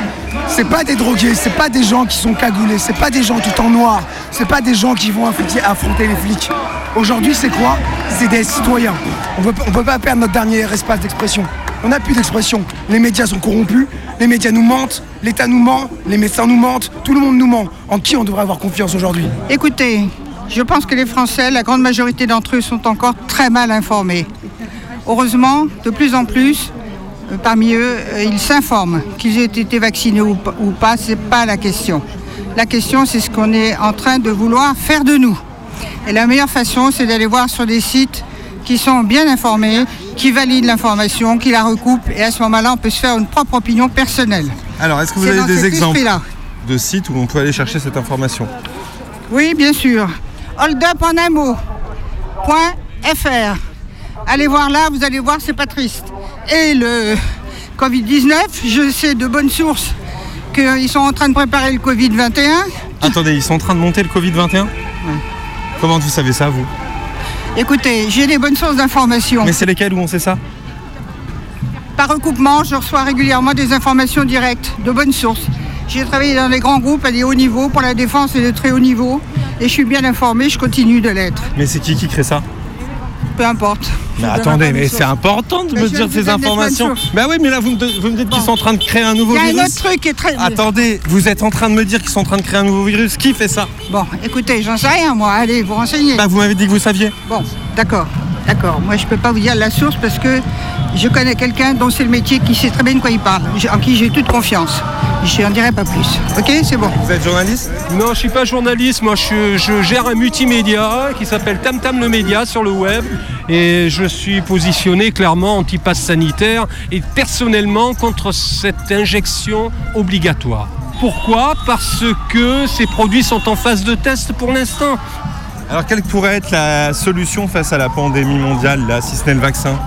Speaker 24: c'est pas des drogués, c'est pas des gens qui sont cagoulés, c'est pas des gens tout en noir, c'est pas des gens qui vont affronter, affronter les flics. Aujourd'hui, c'est quoi? C'est des citoyens. On on peut pas perdre notre dernier espace d'expression. On n'a plus d'expression. Les médias sont corrompus, les médias nous mentent, l'État nous ment, les médecins nous mentent, tout le monde nous ment. En qui on devrait avoir confiance aujourd'hui?
Speaker 25: Écoutez, je pense que les Français, la grande majorité d'entre eux, sont encore très mal informés. Heureusement, de plus en plus, euh, parmi eux, euh, ils s'informent. Qu'ils aient été vaccinés ou, pas, ce n'est pas la question. La question, c'est ce qu'on est en train de vouloir faire de nous. Et la meilleure façon, c'est d'aller voir sur des sites qui sont bien informés, qui valident l'information, qui la recoupent, et à ce moment-là, on peut se faire une propre opinion personnelle.
Speaker 3: Alors, est-ce que vous avez des exemples de sites où on peut aller chercher cette information?
Speaker 25: Oui, bien sûr. holdup.fr. Allez voir là, vous allez voir, c'est pas triste. Et le Covid-19, je sais de bonnes sources qu'ils sont en train de préparer le Covid-21.
Speaker 3: Attendez, ils sont en train de monter le Covid-21 Comment vous savez ça, vous?
Speaker 25: Écoutez, j'ai des bonnes sources d'information.
Speaker 3: Mais c'est lesquels où on sait ça?
Speaker 25: Par recoupement, je reçois régulièrement des informations directes, de bonnes sources. J'ai travaillé dans des grands groupes à des hauts niveaux, pour la défense et de très haut niveau. Et je suis bien informée, je continue de l'être.
Speaker 3: Mais c'est qui qui crée ça?
Speaker 25: Peu importe.
Speaker 3: Mais attendez, mais c'est important de
Speaker 25: Mais
Speaker 3: me dire ces informations. Bah oui, mais là vous me, de- vous me dites qu'ils sont en train de créer un nouveau
Speaker 25: Il y a
Speaker 3: virus.
Speaker 25: un autre truc qui est très.
Speaker 3: Attendez, vous êtes en train de me dire qu'ils sont en train de créer un nouveau virus. Qui fait ça?
Speaker 25: Bon, écoutez, j'en sais rien, moi. Allez, vous renseignez.
Speaker 3: Bah vous m'avez dit que vous saviez.
Speaker 25: Bon, d'accord, d'accord. Moi, je peux pas vous dire la source parce que je connais quelqu'un dont c'est le métier qui sait très bien de quoi il parle, en qui j'ai toute confiance. Je n'en dirai pas plus. Ok, c'est bon.
Speaker 3: Vous êtes journaliste?
Speaker 26: Non, je suis pas journaliste. Moi, je, je gère un multimédia qui s'appelle Tam Tam le Média sur le web. Et je suis positionné clairement anti-pass sanitaire et personnellement contre cette injection obligatoire. Pourquoi? Parce que ces produits sont en phase de test pour l'instant.
Speaker 3: Alors quelle pourrait être la solution face à la pandémie mondiale, là, si ce n'est le vaccin?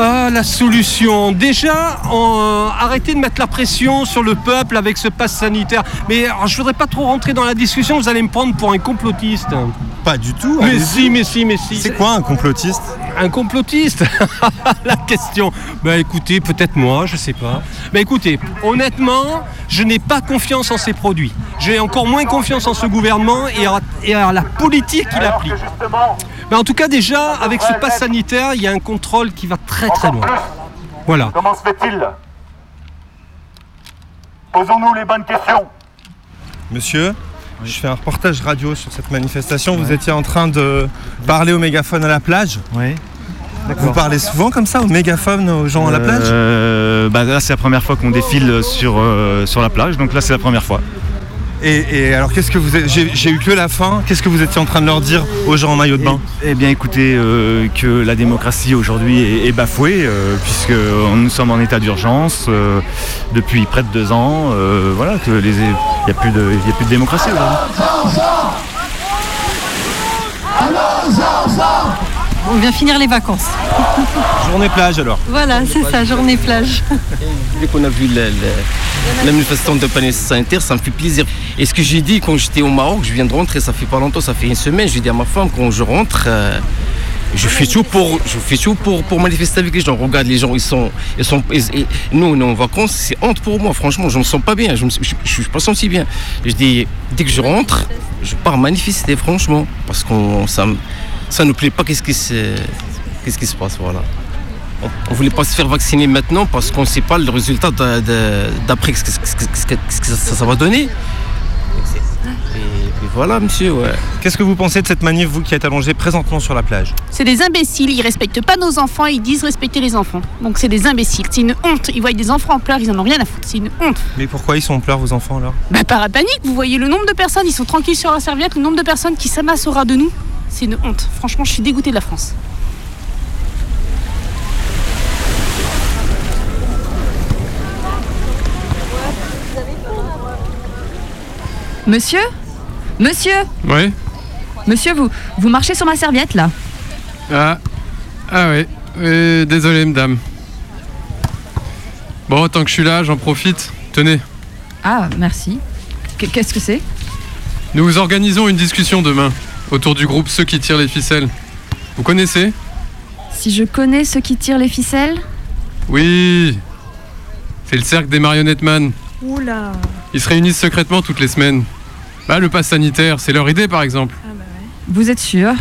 Speaker 26: Ah, la solution. Déjà, on- arrêtez de mettre la pression sur le peuple avec ce pass sanitaire. Mais alors, je voudrais pas trop rentrer dans la discussion, vous allez me prendre pour un complotiste.
Speaker 3: Pas du tout.
Speaker 26: Mais si, mais si, mais si.
Speaker 3: C'est quoi un complotiste?
Speaker 26: Un complotiste La question. Bah écoutez, peut-être moi, je sais pas. Bah écoutez, honnêtement, je n'ai pas confiance en ces produits. J'ai encore moins confiance en ce gouvernement et à, et à la politique qu'il applique. Mais en tout cas, déjà, avec ce pass sanitaire, il y a un contrôle qui va très très loin. Voilà.
Speaker 18: Comment se fait-il? Posons-nous les bonnes questions.
Speaker 3: Monsieur, je fais un reportage radio sur cette manifestation. Vous étiez en train de parler au mégaphone à la plage
Speaker 27: Oui.
Speaker 3: Vous parlez souvent comme ça au mégaphone aux gens à la plage?
Speaker 27: Euh, bah Là, c'est la première fois qu'on défile sur, euh, sur la plage, donc là, c'est la première fois.
Speaker 3: Et, et alors, qu'est-ce que vous êtes- J'ai eu que la fin. Qu'est-ce que vous étiez en train de leur dire aux gens en maillot de bain?
Speaker 27: Eh bien, écoutez, euh, que la démocratie aujourd'hui est, est bafouée, euh, puisque nous sommes en état d'urgence euh, depuis près de deux ans. euh, voilà, que les, il n'y a, plus de- il a plus de démocratie aujourd'hui.
Speaker 28: On vient finir les vacances.
Speaker 29: Journée plage alors.
Speaker 28: Voilà, c'est ça, journée plage.
Speaker 26: Dès qu'on a vu la, la- la manifestation de panneaux sanitaire, ça me fait plaisir. Et ce que j'ai dit quand j'étais au Maroc, je viens de rentrer, ça fait pas longtemps, ça fait une semaine, j'ai dit à ma femme quand je rentre, euh, je fais tout pour, je fais tout pour, pour manifester avec les gens. Regarde, les gens, ils sont, ils sont, ils- nous, on est en vacances, c'est honte pour moi. Franchement, je me sens pas bien, je, je suis pas senti bien. Je dis, dès que je rentre, je pars manifester, franchement, parce qu'on, ça, me- ça nous plaît pas. Qu'est-ce qui se, qu'est-ce qui se passe, voilà. On ne voulait pas se faire vacciner maintenant parce qu'on ne sait pas le résultat de- de- d'après ce que, ce que- ce que- ce que ça, ça va donner. Et, voilà, monsieur, ouais.
Speaker 29: Qu'est-ce que vous pensez de cette manif, vous qui êtes allongé présentement sur la plage?
Speaker 30: C'est des imbéciles, ils respectent pas nos enfants, ils disent respecter les enfants. Donc c'est des imbéciles, c'est une honte. Ils voient des enfants en pleurs, ils en ont rien à foutre, c'est une honte.
Speaker 29: Mais pourquoi ils sont en pleurs, vos enfants alors?
Speaker 30: Bah par panique, vous voyez le nombre de personnes, ils sont tranquilles sur la serviette, le nombre de personnes qui s'amassent au ras de nous, c'est une honte. Franchement, je suis dégoûtée de la France.
Speaker 31: Monsieur? Monsieur?
Speaker 12: Ouais.
Speaker 31: Monsieur, vous, vous marchez sur ma serviette là
Speaker 12: Ah, ah ouais. Euh, désolé, madame. Bon, tant que je suis là, j'en profite. Tenez,
Speaker 31: Ah, merci. Qu- Qu'est-ce que c'est?
Speaker 12: Nous organisons une discussion demain autour du groupe Ceux qui tirent les ficelles. Vous connaissez
Speaker 31: Si je connais ceux qui tirent les ficelles
Speaker 12: Oui. C'est le cercle des marionnettes man.
Speaker 31: Oula
Speaker 12: Ils se réunissent secrètement toutes les semaines. Bah, le pass sanitaire, c'est leur idée par exemple.
Speaker 31: Vous êtes sûr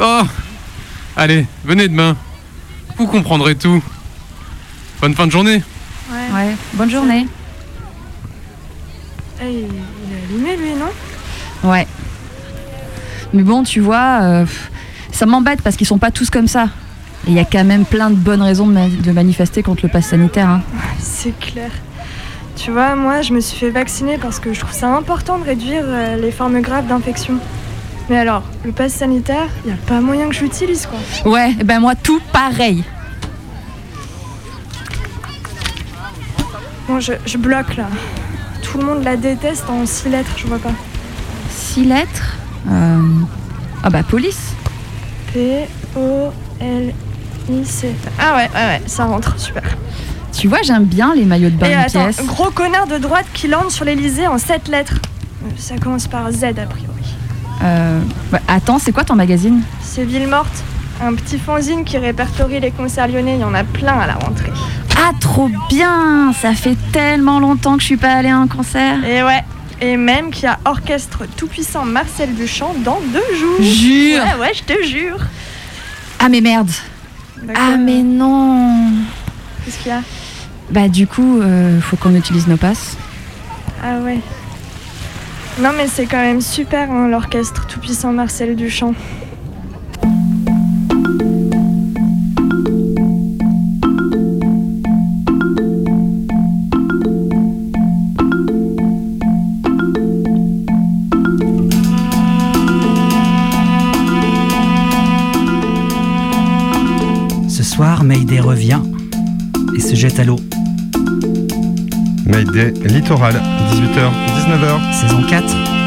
Speaker 12: Oh Allez, venez demain. Vous comprendrez tout. Bonne fin de journée.
Speaker 31: Ouais. Bonne journée.
Speaker 32: Eh, il est allumé lui, non?
Speaker 31: Ouais. Mais bon, tu vois, euh, ça m'embête parce qu'ils sont pas tous comme ça. Et il y a quand même plein de bonnes raisons de, ma- de manifester contre le pass sanitaire. hein.
Speaker 32: C'est clair. Tu vois, moi, je me suis fait vacciner parce que je trouve ça important de réduire euh, les formes graves d'infection. Mais alors, le pass sanitaire, il n'y a pas moyen que je l'utilise, quoi.
Speaker 31: Ouais, eh ben moi tout pareil.
Speaker 32: Bon, je, je bloque là. Tout le monde la déteste en six lettres, je vois pas.
Speaker 31: Six lettres? Euh, Ah bah police.
Speaker 32: P-O-L-I-C. Ah ouais, ouais, ouais, ça rentre, super.
Speaker 31: Tu vois, j'aime bien les maillots de bain
Speaker 32: Et
Speaker 31: de
Speaker 32: attends,
Speaker 31: pièces.
Speaker 32: gros connard de droite qui lance sur l'Elysée en sept lettres. Ça commence par Z a priori.
Speaker 31: Euh, bah, attends, c'est quoi ton magazine?
Speaker 32: C'est Ville Morte, un petit fanzine qui répertorie les concerts lyonnais. Il y en a plein à la rentrée.
Speaker 31: Ah, trop bien Ça fait tellement longtemps que je suis pas allée à un concert.
Speaker 32: Et ouais. Et même qui a orchestre tout-puissant Marcel Duchamp dans deux jours.
Speaker 31: Jure.
Speaker 32: Ouais, ouais, je te jure.
Speaker 31: Ah mais merde Ah mais non
Speaker 32: Qu'est-ce qu'il y a?
Speaker 31: Bah du coup, euh, faut qu'on utilise nos passes.
Speaker 32: Ah ouais. Non mais c'est quand même super hein, l'orchestre tout-puissant Marcel Duchamp.
Speaker 23: Mayday revient et se jette à l'eau.
Speaker 3: Mayday Littoral, 18h, 19h.
Speaker 23: Saison 4.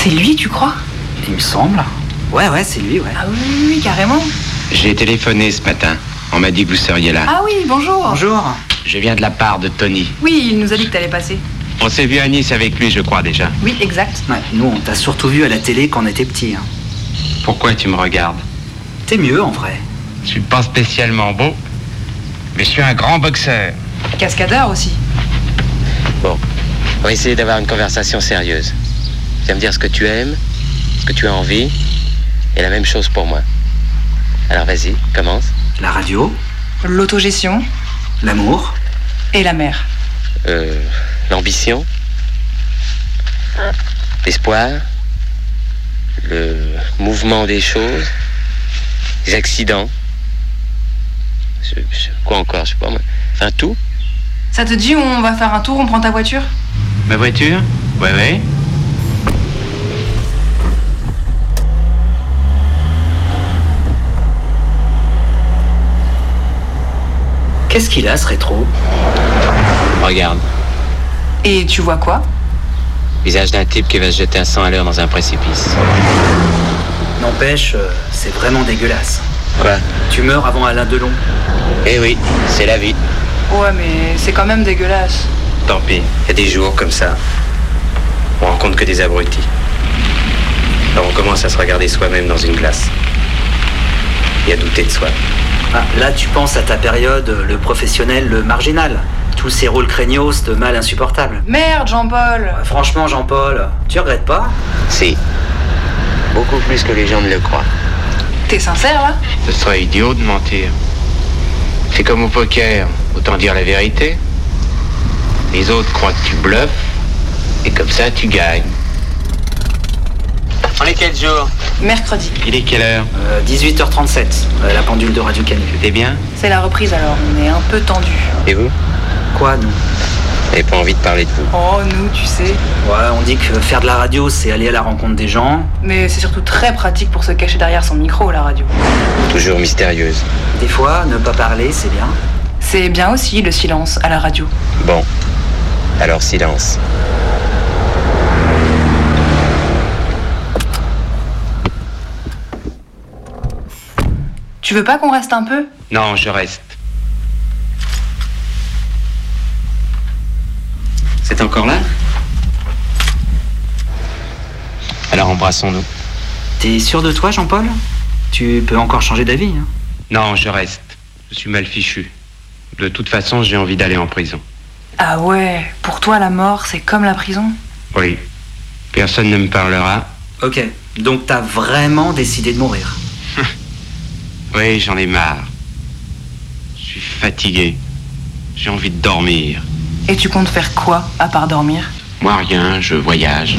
Speaker 6: C'est lui, tu crois?
Speaker 15: Il me semble. Ouais, ouais, c'est lui, ouais.
Speaker 6: Ah oui, oui, carrément.
Speaker 33: J'ai téléphoné ce matin. On m'a dit que vous seriez là.
Speaker 6: Ah oui, bonjour.
Speaker 15: Bonjour.
Speaker 33: Je viens de la part de Tony.
Speaker 6: Oui, il nous a dit que t'allais passer.
Speaker 33: On s'est vu à Nice avec lui, je crois déjà.
Speaker 6: Oui, exact.
Speaker 15: Ouais, nous, on t'a surtout vu à la télé quand on était petit. Hein.
Speaker 33: Pourquoi tu me regardes?
Speaker 15: T'es mieux, en vrai.
Speaker 33: Je suis pas spécialement beau, mais je suis un grand boxeur.
Speaker 6: Cascadeur aussi.
Speaker 33: Bon, on va essayer d'avoir une conversation sérieuse. Tu vas me dire ce que tu aimes, ce que tu as envie, et la même chose pour moi. Alors vas-y, commence.
Speaker 15: La radio,
Speaker 6: L'autogestion
Speaker 15: l'amour,
Speaker 6: et la mer.
Speaker 33: Euh, l'ambition, l'espoir, le mouvement des choses, les accidents. Je- je- quoi encore, je sais pas moi. Enfin tout.
Speaker 6: Ça te dit, on va faire un tour, on prend ta voiture?
Speaker 33: Ma voiture? Ouais, ouais.
Speaker 15: Qu'est-ce qu'il a, ce rétro
Speaker 33: Regarde,
Speaker 6: Et tu vois quoi?
Speaker 33: Visage d'un type qui va se jeter à 100 à l'heure dans un précipice.
Speaker 15: N'empêche, euh, c'est vraiment dégueulasse.
Speaker 33: Quoi?
Speaker 15: Tu meurs avant Alain Delon.
Speaker 33: Eh oui, c'est la vie.
Speaker 6: Ouais, mais c'est quand même dégueulasse.
Speaker 33: Tant pis, il y a des jours comme ça. On rencontre que des abrutis. Alors on commence à se regarder soi-même dans une glace. Et à douter de soi.
Speaker 15: Ah, là, tu penses à ta période, euh, le professionnel, le marginal. Tous ces rôles craignos de mal insupportable.
Speaker 6: Merde, Jean-Paul
Speaker 15: Franchement, Jean-Paul, tu regrettes pas?
Speaker 33: Si. Beaucoup plus que les gens ne le croient.
Speaker 6: T'es sincère, là?
Speaker 33: Ce serait idiot de mentir. C'est comme au poker, autant dire la vérité. Les autres croient que tu bluffes, et comme ça tu gagnes. On est quel jour
Speaker 6: Mercredi.
Speaker 33: Il est quelle heure
Speaker 15: Euh, 18h37, euh, la pendule de Radio Canu.
Speaker 33: T'es bien
Speaker 6: C'est la reprise alors, on est un peu tendu.
Speaker 33: Et vous
Speaker 15: Quoi, nous
Speaker 33: J'ai pas envie de parler de vous.
Speaker 6: Oh, nous, tu sais.
Speaker 15: Ouais, on dit que faire de la radio, c'est aller à la rencontre des gens.
Speaker 6: Mais c'est surtout très pratique pour se cacher derrière son micro, la radio.
Speaker 33: Toujours mystérieuse.
Speaker 15: Des fois, ne pas parler, c'est bien.
Speaker 6: C'est bien aussi le silence à la radio.
Speaker 33: Bon. Alors silence.
Speaker 6: Tu veux pas qu'on reste un peu?
Speaker 33: Non, je reste. C'est encore là? Alors embrassons-nous.
Speaker 15: T'es sûr de toi, Jean-Paul? Tu peux encore changer d'avis. Hein?
Speaker 33: Non, je reste. Je suis mal fichu. De toute façon, j'ai envie d'aller en prison.
Speaker 6: Ah ouais, pour toi la mort c'est comme la prison?
Speaker 33: Oui. Personne ne me parlera.
Speaker 15: ok, donc t'as vraiment décidé de mourir?
Speaker 33: Oui, j'en ai marre. Je suis fatigué. J'ai envie de dormir.
Speaker 6: Et tu comptes faire quoi à part dormir?
Speaker 33: Moi, rien, je voyage.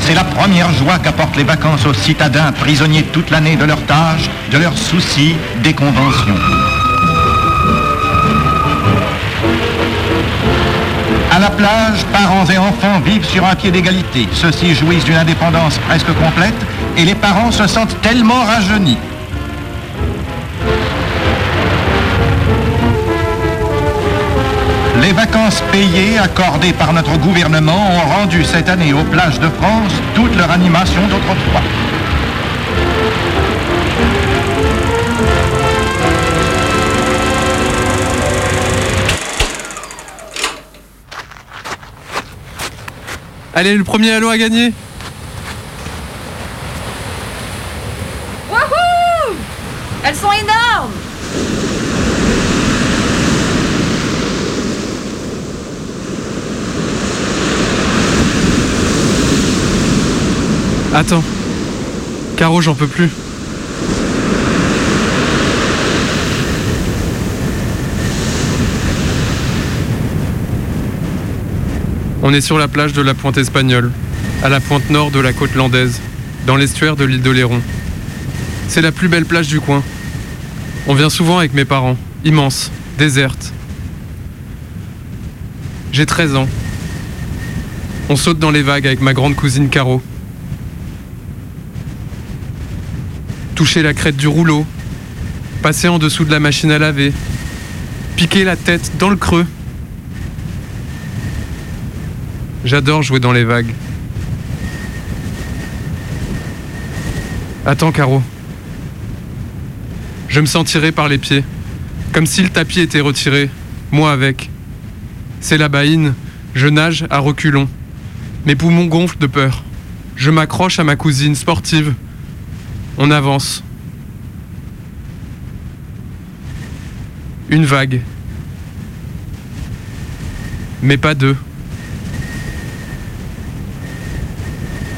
Speaker 9: C'est la première joie qu'apportent les vacances aux citadins prisonniers toute l'année de leurs tâches, de leurs soucis, des conventions. À la plage, parents et enfants vivent sur un pied d'égalité. Ceux-ci jouissent d'une indépendance presque complète et les parents se sentent tellement rajeunis. Les vacances payées accordées par notre gouvernement ont rendu cette année aux plages de France toute leur animation d'autrefois.
Speaker 12: Allez, le premier halo à gagner Attends. Caro, j'en peux plus. On est sur la plage de la Pointe Espagnole, à la pointe nord de la côte landaise, dans l'estuaire de l'île d'Oléron. C'est la plus belle plage du coin. On vient souvent avec mes parents, immense, déserte. J'ai 13 ans. On saute dans les vagues avec ma grande cousine Caro. Toucher la crête du rouleau, passer en dessous de la machine à laver, piquer la tête dans le creux. J'adore jouer dans les vagues. Attends, Caro. Je me sens tiré par les pieds, comme si le tapis était retiré, moi avec. C'est la baïne, je nage à reculons. Mes poumons gonflent de peur. Je m'accroche à ma cousine sportive. On avance. Une vague. Mais pas deux.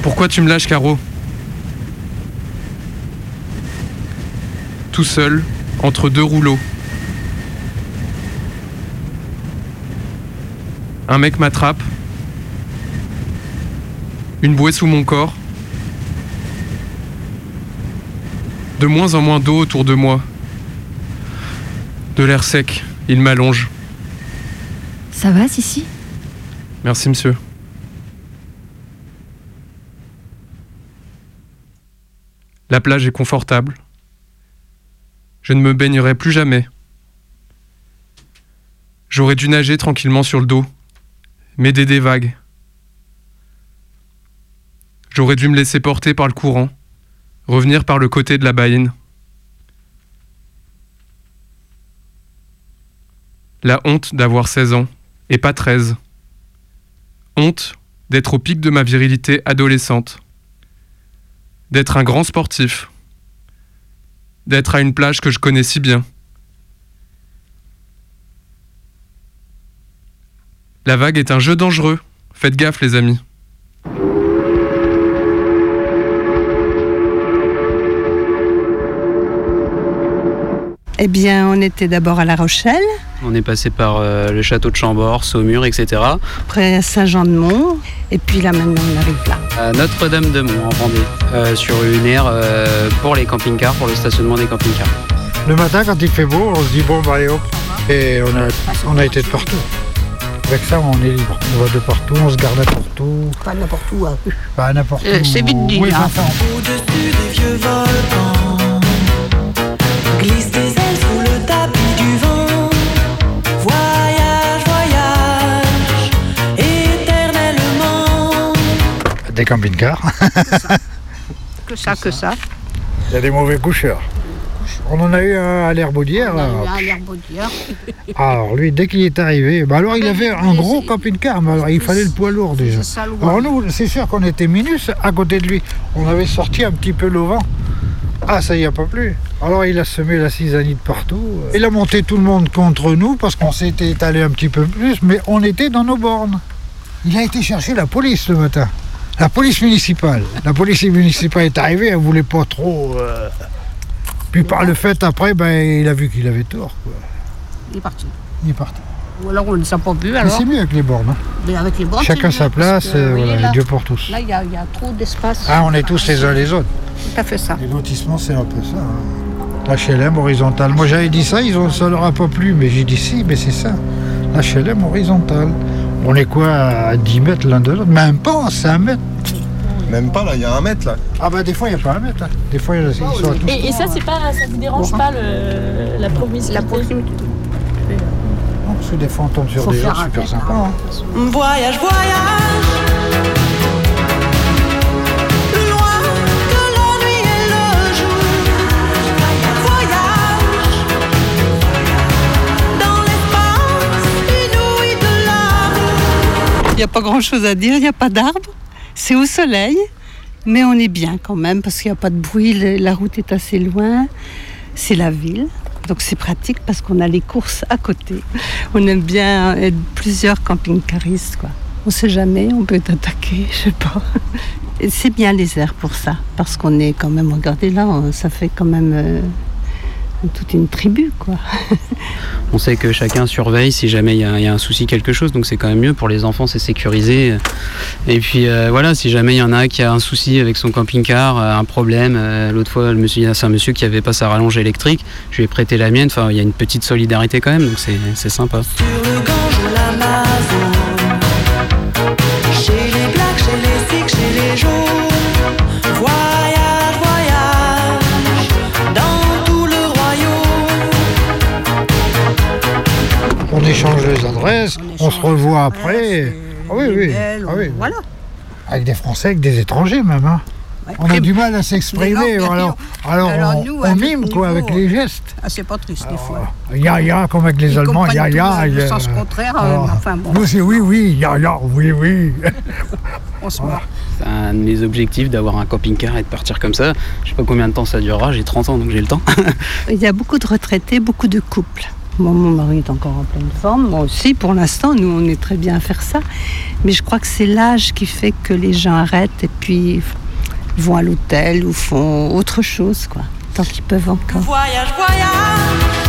Speaker 12: Pourquoi tu me lâches, Caro? Tout seul, entre deux rouleaux. Un mec m'attrape. Une bouée sous mon corps. De moins en moins d'eau autour de moi. De l'air sec, il m'allonge.
Speaker 31: Ça va, Sissi?
Speaker 12: Merci, monsieur. La plage est confortable. Je ne me baignerai plus jamais. J'aurais dû nager tranquillement sur le dos, m'aider des vagues. J'aurais dû me laisser porter par le courant, revenir par le côté de la baïne. La honte d'avoir 16 ans, et pas 13. Honte d'être au pic de ma virilité adolescente. D'être un grand sportif. D'être à une plage que je connais si bien. La vague est un jeu dangereux. Faites gaffe les amis.
Speaker 34: Eh bien, on était d'abord à La Rochelle,
Speaker 35: On est passé par euh, le château de Chambord, Saumur, etc.
Speaker 34: après Saint-Jean-de-Mont, et puis là maintenant on arrive là.
Speaker 35: À Notre-Dame-de-Mont en Vendée, euh, sur une aire euh, pour les camping-cars, pour le stationnement des camping-cars.
Speaker 36: Le matin, quand il fait beau, on se dit bon, bah allez hop. Et on a, on a été de partout. Avec ça, on est libre. On va de partout, on se garde n'importe où.
Speaker 34: Pas n'importe où. hein.
Speaker 36: Pas n'importe
Speaker 34: Euh,
Speaker 36: où.
Speaker 34: c'est vite dit,
Speaker 36: Oui,
Speaker 34: hein.
Speaker 37: Au-dessus des vieux volcans, Des
Speaker 36: camping-cars.
Speaker 25: Que ça, que ça.
Speaker 36: Il y a des mauvais coucheurs. On en a eu un à l'Herbaudière. là. Alors lui, dès qu'il est arrivé, bah alors il avait un gros camping-car, mais alors il fallait le poids lourd déjà. Alors nous, c'est sûr qu'on était minus à côté de lui. On avait sorti un petit peu l'auvent. Ah, ça y a pas plus. Alors il a semé la cisanide partout. Il a monté tout le monde contre nous parce qu'on s'était étalé un petit peu plus, mais on était dans nos bornes. Il a été chercher la police le matin. La police municipale. La police municipale est arrivée, elle voulait pas trop. euh, Puis par le fait après, ben, il a vu qu'il avait tort. Quoi.
Speaker 25: Il est parti.
Speaker 36: Il est parti.
Speaker 25: Ou alors on ne s'est pas vu
Speaker 36: Mais c'est mieux avec les bornes. hein.
Speaker 25: Mais avec les bornes,
Speaker 36: Chacun
Speaker 25: c'est
Speaker 36: sa place,
Speaker 25: parce que,
Speaker 36: et
Speaker 25: oui,
Speaker 36: voilà,
Speaker 25: là-
Speaker 36: Dieu pour tous.
Speaker 25: Là, il y, a- il y a trop d'espace.
Speaker 36: Ah, on est tous les uns les autres.
Speaker 25: Tout à fait ça.
Speaker 36: Les lotissements, c'est un peu ça. hein. L'HLM horizontal. Moi, j'avais dit ça, ils ont, ça leur a pas plu, mais j'ai dit si, mais c'est ça. L'HLM horizontal. On est quoi à 10 mètres l'un de l'autre? Même pas, 5 mètres.
Speaker 29: Même pas là, il y a un mètre là.
Speaker 36: Ah bah des fois, il n'y a pas un mètre. hein. Des fois, ils sont à tous.
Speaker 38: Et, et ça, c'est pas, ça vous dérange pas le, la proximité? La proximité.
Speaker 36: Parce que des fois, on tombe sur
Speaker 38: Faut
Speaker 36: des gens super
Speaker 38: avec,
Speaker 36: sympas. hein.
Speaker 37: Voyage, voyage. Plus loin que la nuit et le jour. Voyage. Dans l'espace inouï de l'amour.
Speaker 34: Il n'y a pas grand-chose à dire, il n'y a pas d'arbres, c'est au soleil, mais on est bien quand même parce qu'il n'y a pas de bruit, la route est assez loin. c'est la ville. Donc c'est pratique parce qu'on a les courses à côté. On aime bien être plusieurs camping-caristes. Quoi. On sait jamais, on peut être attaqué, je sais pas. Et c'est bien les airs pour ça, parce qu'on est quand même, regardez là, ça fait quand même euh, toute une tribu, quoi.
Speaker 35: On sait que chacun surveille si jamais il y, a il y a un souci, quelque chose, donc c'est quand même mieux pour les enfants, c'est sécurisé. Et puis euh, voilà, si jamais il y en a qui a un souci avec son camping-car, euh, un problème, euh, l'autre fois, le monsieur, c'est un monsieur qui avait pas sa rallonge électrique, je lui ai prêté la mienne, enfin il y a une petite solidarité quand même, donc c'est sympa.
Speaker 37: le Gange
Speaker 36: on, se revoit après. Ah oui, oui. ah oui.
Speaker 34: Voilà.
Speaker 36: Avec des Français, avec des étrangers même. hein. On a du mal à s'exprimer. Alors,
Speaker 25: bien
Speaker 36: alors,
Speaker 25: Alors,
Speaker 36: on,
Speaker 25: nous,
Speaker 36: on
Speaker 25: avec
Speaker 36: mime quoi, avec les gestes.
Speaker 25: Ah, c'est pas triste des fois.
Speaker 36: Ya ya, comme avec les
Speaker 25: Ils
Speaker 36: Allemands, ya ya.
Speaker 25: le sens contraire, euh, enfin, bon.
Speaker 36: Nous c'est oui, oui, ya ya, oui, oui.
Speaker 25: On se voit.
Speaker 35: C'est un de mes objectifs d'avoir un camping-car et de partir comme ça. Je sais pas combien de temps ça durera, j'ai 30 ans donc j'ai le temps.
Speaker 34: Il y a beaucoup de retraités, beaucoup de couples. Moi, mon mari est encore en pleine forme. Moi aussi, pour l'instant, nous, on est très bien à faire ça. Mais je crois que c'est l'âge qui fait que les gens arrêtent et puis vont à l'hôtel ou font autre chose, quoi. Tant qu'ils peuvent encore.
Speaker 37: Voyage, voyage.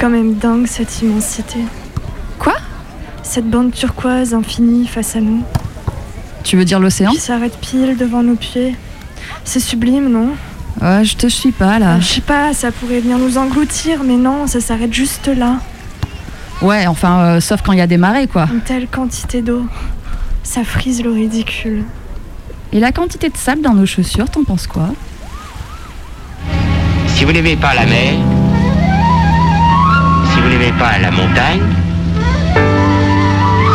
Speaker 32: Quand même dingue cette immensité.
Speaker 31: Quoi?
Speaker 32: Cette bande turquoise infinie face à nous.
Speaker 31: Tu veux dire l'océan?
Speaker 32: Qui s'arrête pile devant nos pieds. C'est sublime, non?
Speaker 31: Ouais, je te suis pas là.
Speaker 32: Je sais pas, ça pourrait venir nous engloutir, mais non, ça s'arrête juste là.
Speaker 31: Ouais, enfin, euh, sauf quand il y a des marées, quoi.
Speaker 32: Une telle quantité d'eau. Ça frise le ridicule.
Speaker 31: Et la quantité de sable dans nos chaussures, t'en penses quoi?
Speaker 33: Si vous n'aimez pas la mer, n'aimez pas la montagne,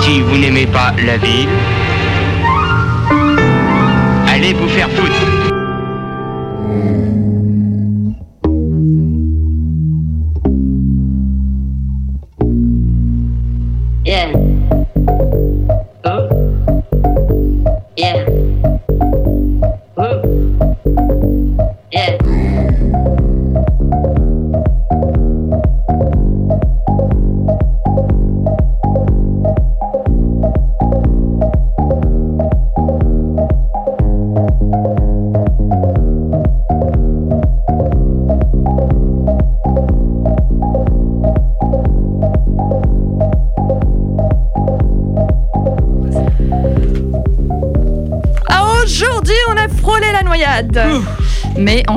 Speaker 33: si vous n'aimez pas la ville, allez vous faire foutre.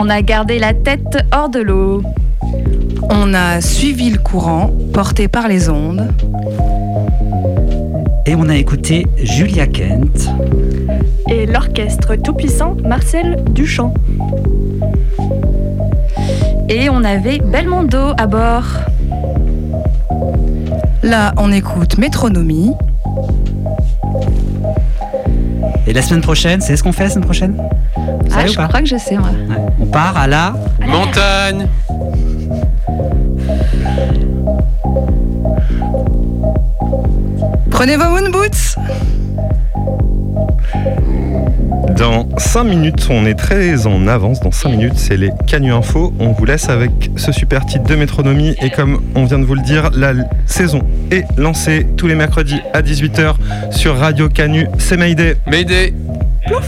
Speaker 32: On a
Speaker 31: gardé la tête hors de l'eau.
Speaker 39: On a suivi le courant porté par les ondes.
Speaker 15: Et on a écouté Julia Kent.
Speaker 32: Et l'orchestre tout-puissant Marcel Duchamp.
Speaker 31: Et on avait Belmondo à bord.
Speaker 39: Là, on écoute Métronomie.
Speaker 15: Et la semaine prochaine, c'est ce qu'on fait la semaine prochaine? Vous
Speaker 31: Ah,
Speaker 15: savez ou
Speaker 31: je
Speaker 15: pas?
Speaker 31: crois que je sais.
Speaker 15: Ouais. On part à la.
Speaker 12: Montagne
Speaker 39: Prenez vos moon boots.
Speaker 3: Dans 5 minutes, on est très en avance. Dans 5 minutes, c'est les Canu Info. On vous laisse avec ce super titre de métronomie. Et comme on vient de vous le dire, la saison est lancée tous les mercredis à 18h sur Radio Canu. C'est Mayday.
Speaker 12: Mayday.
Speaker 15: Ah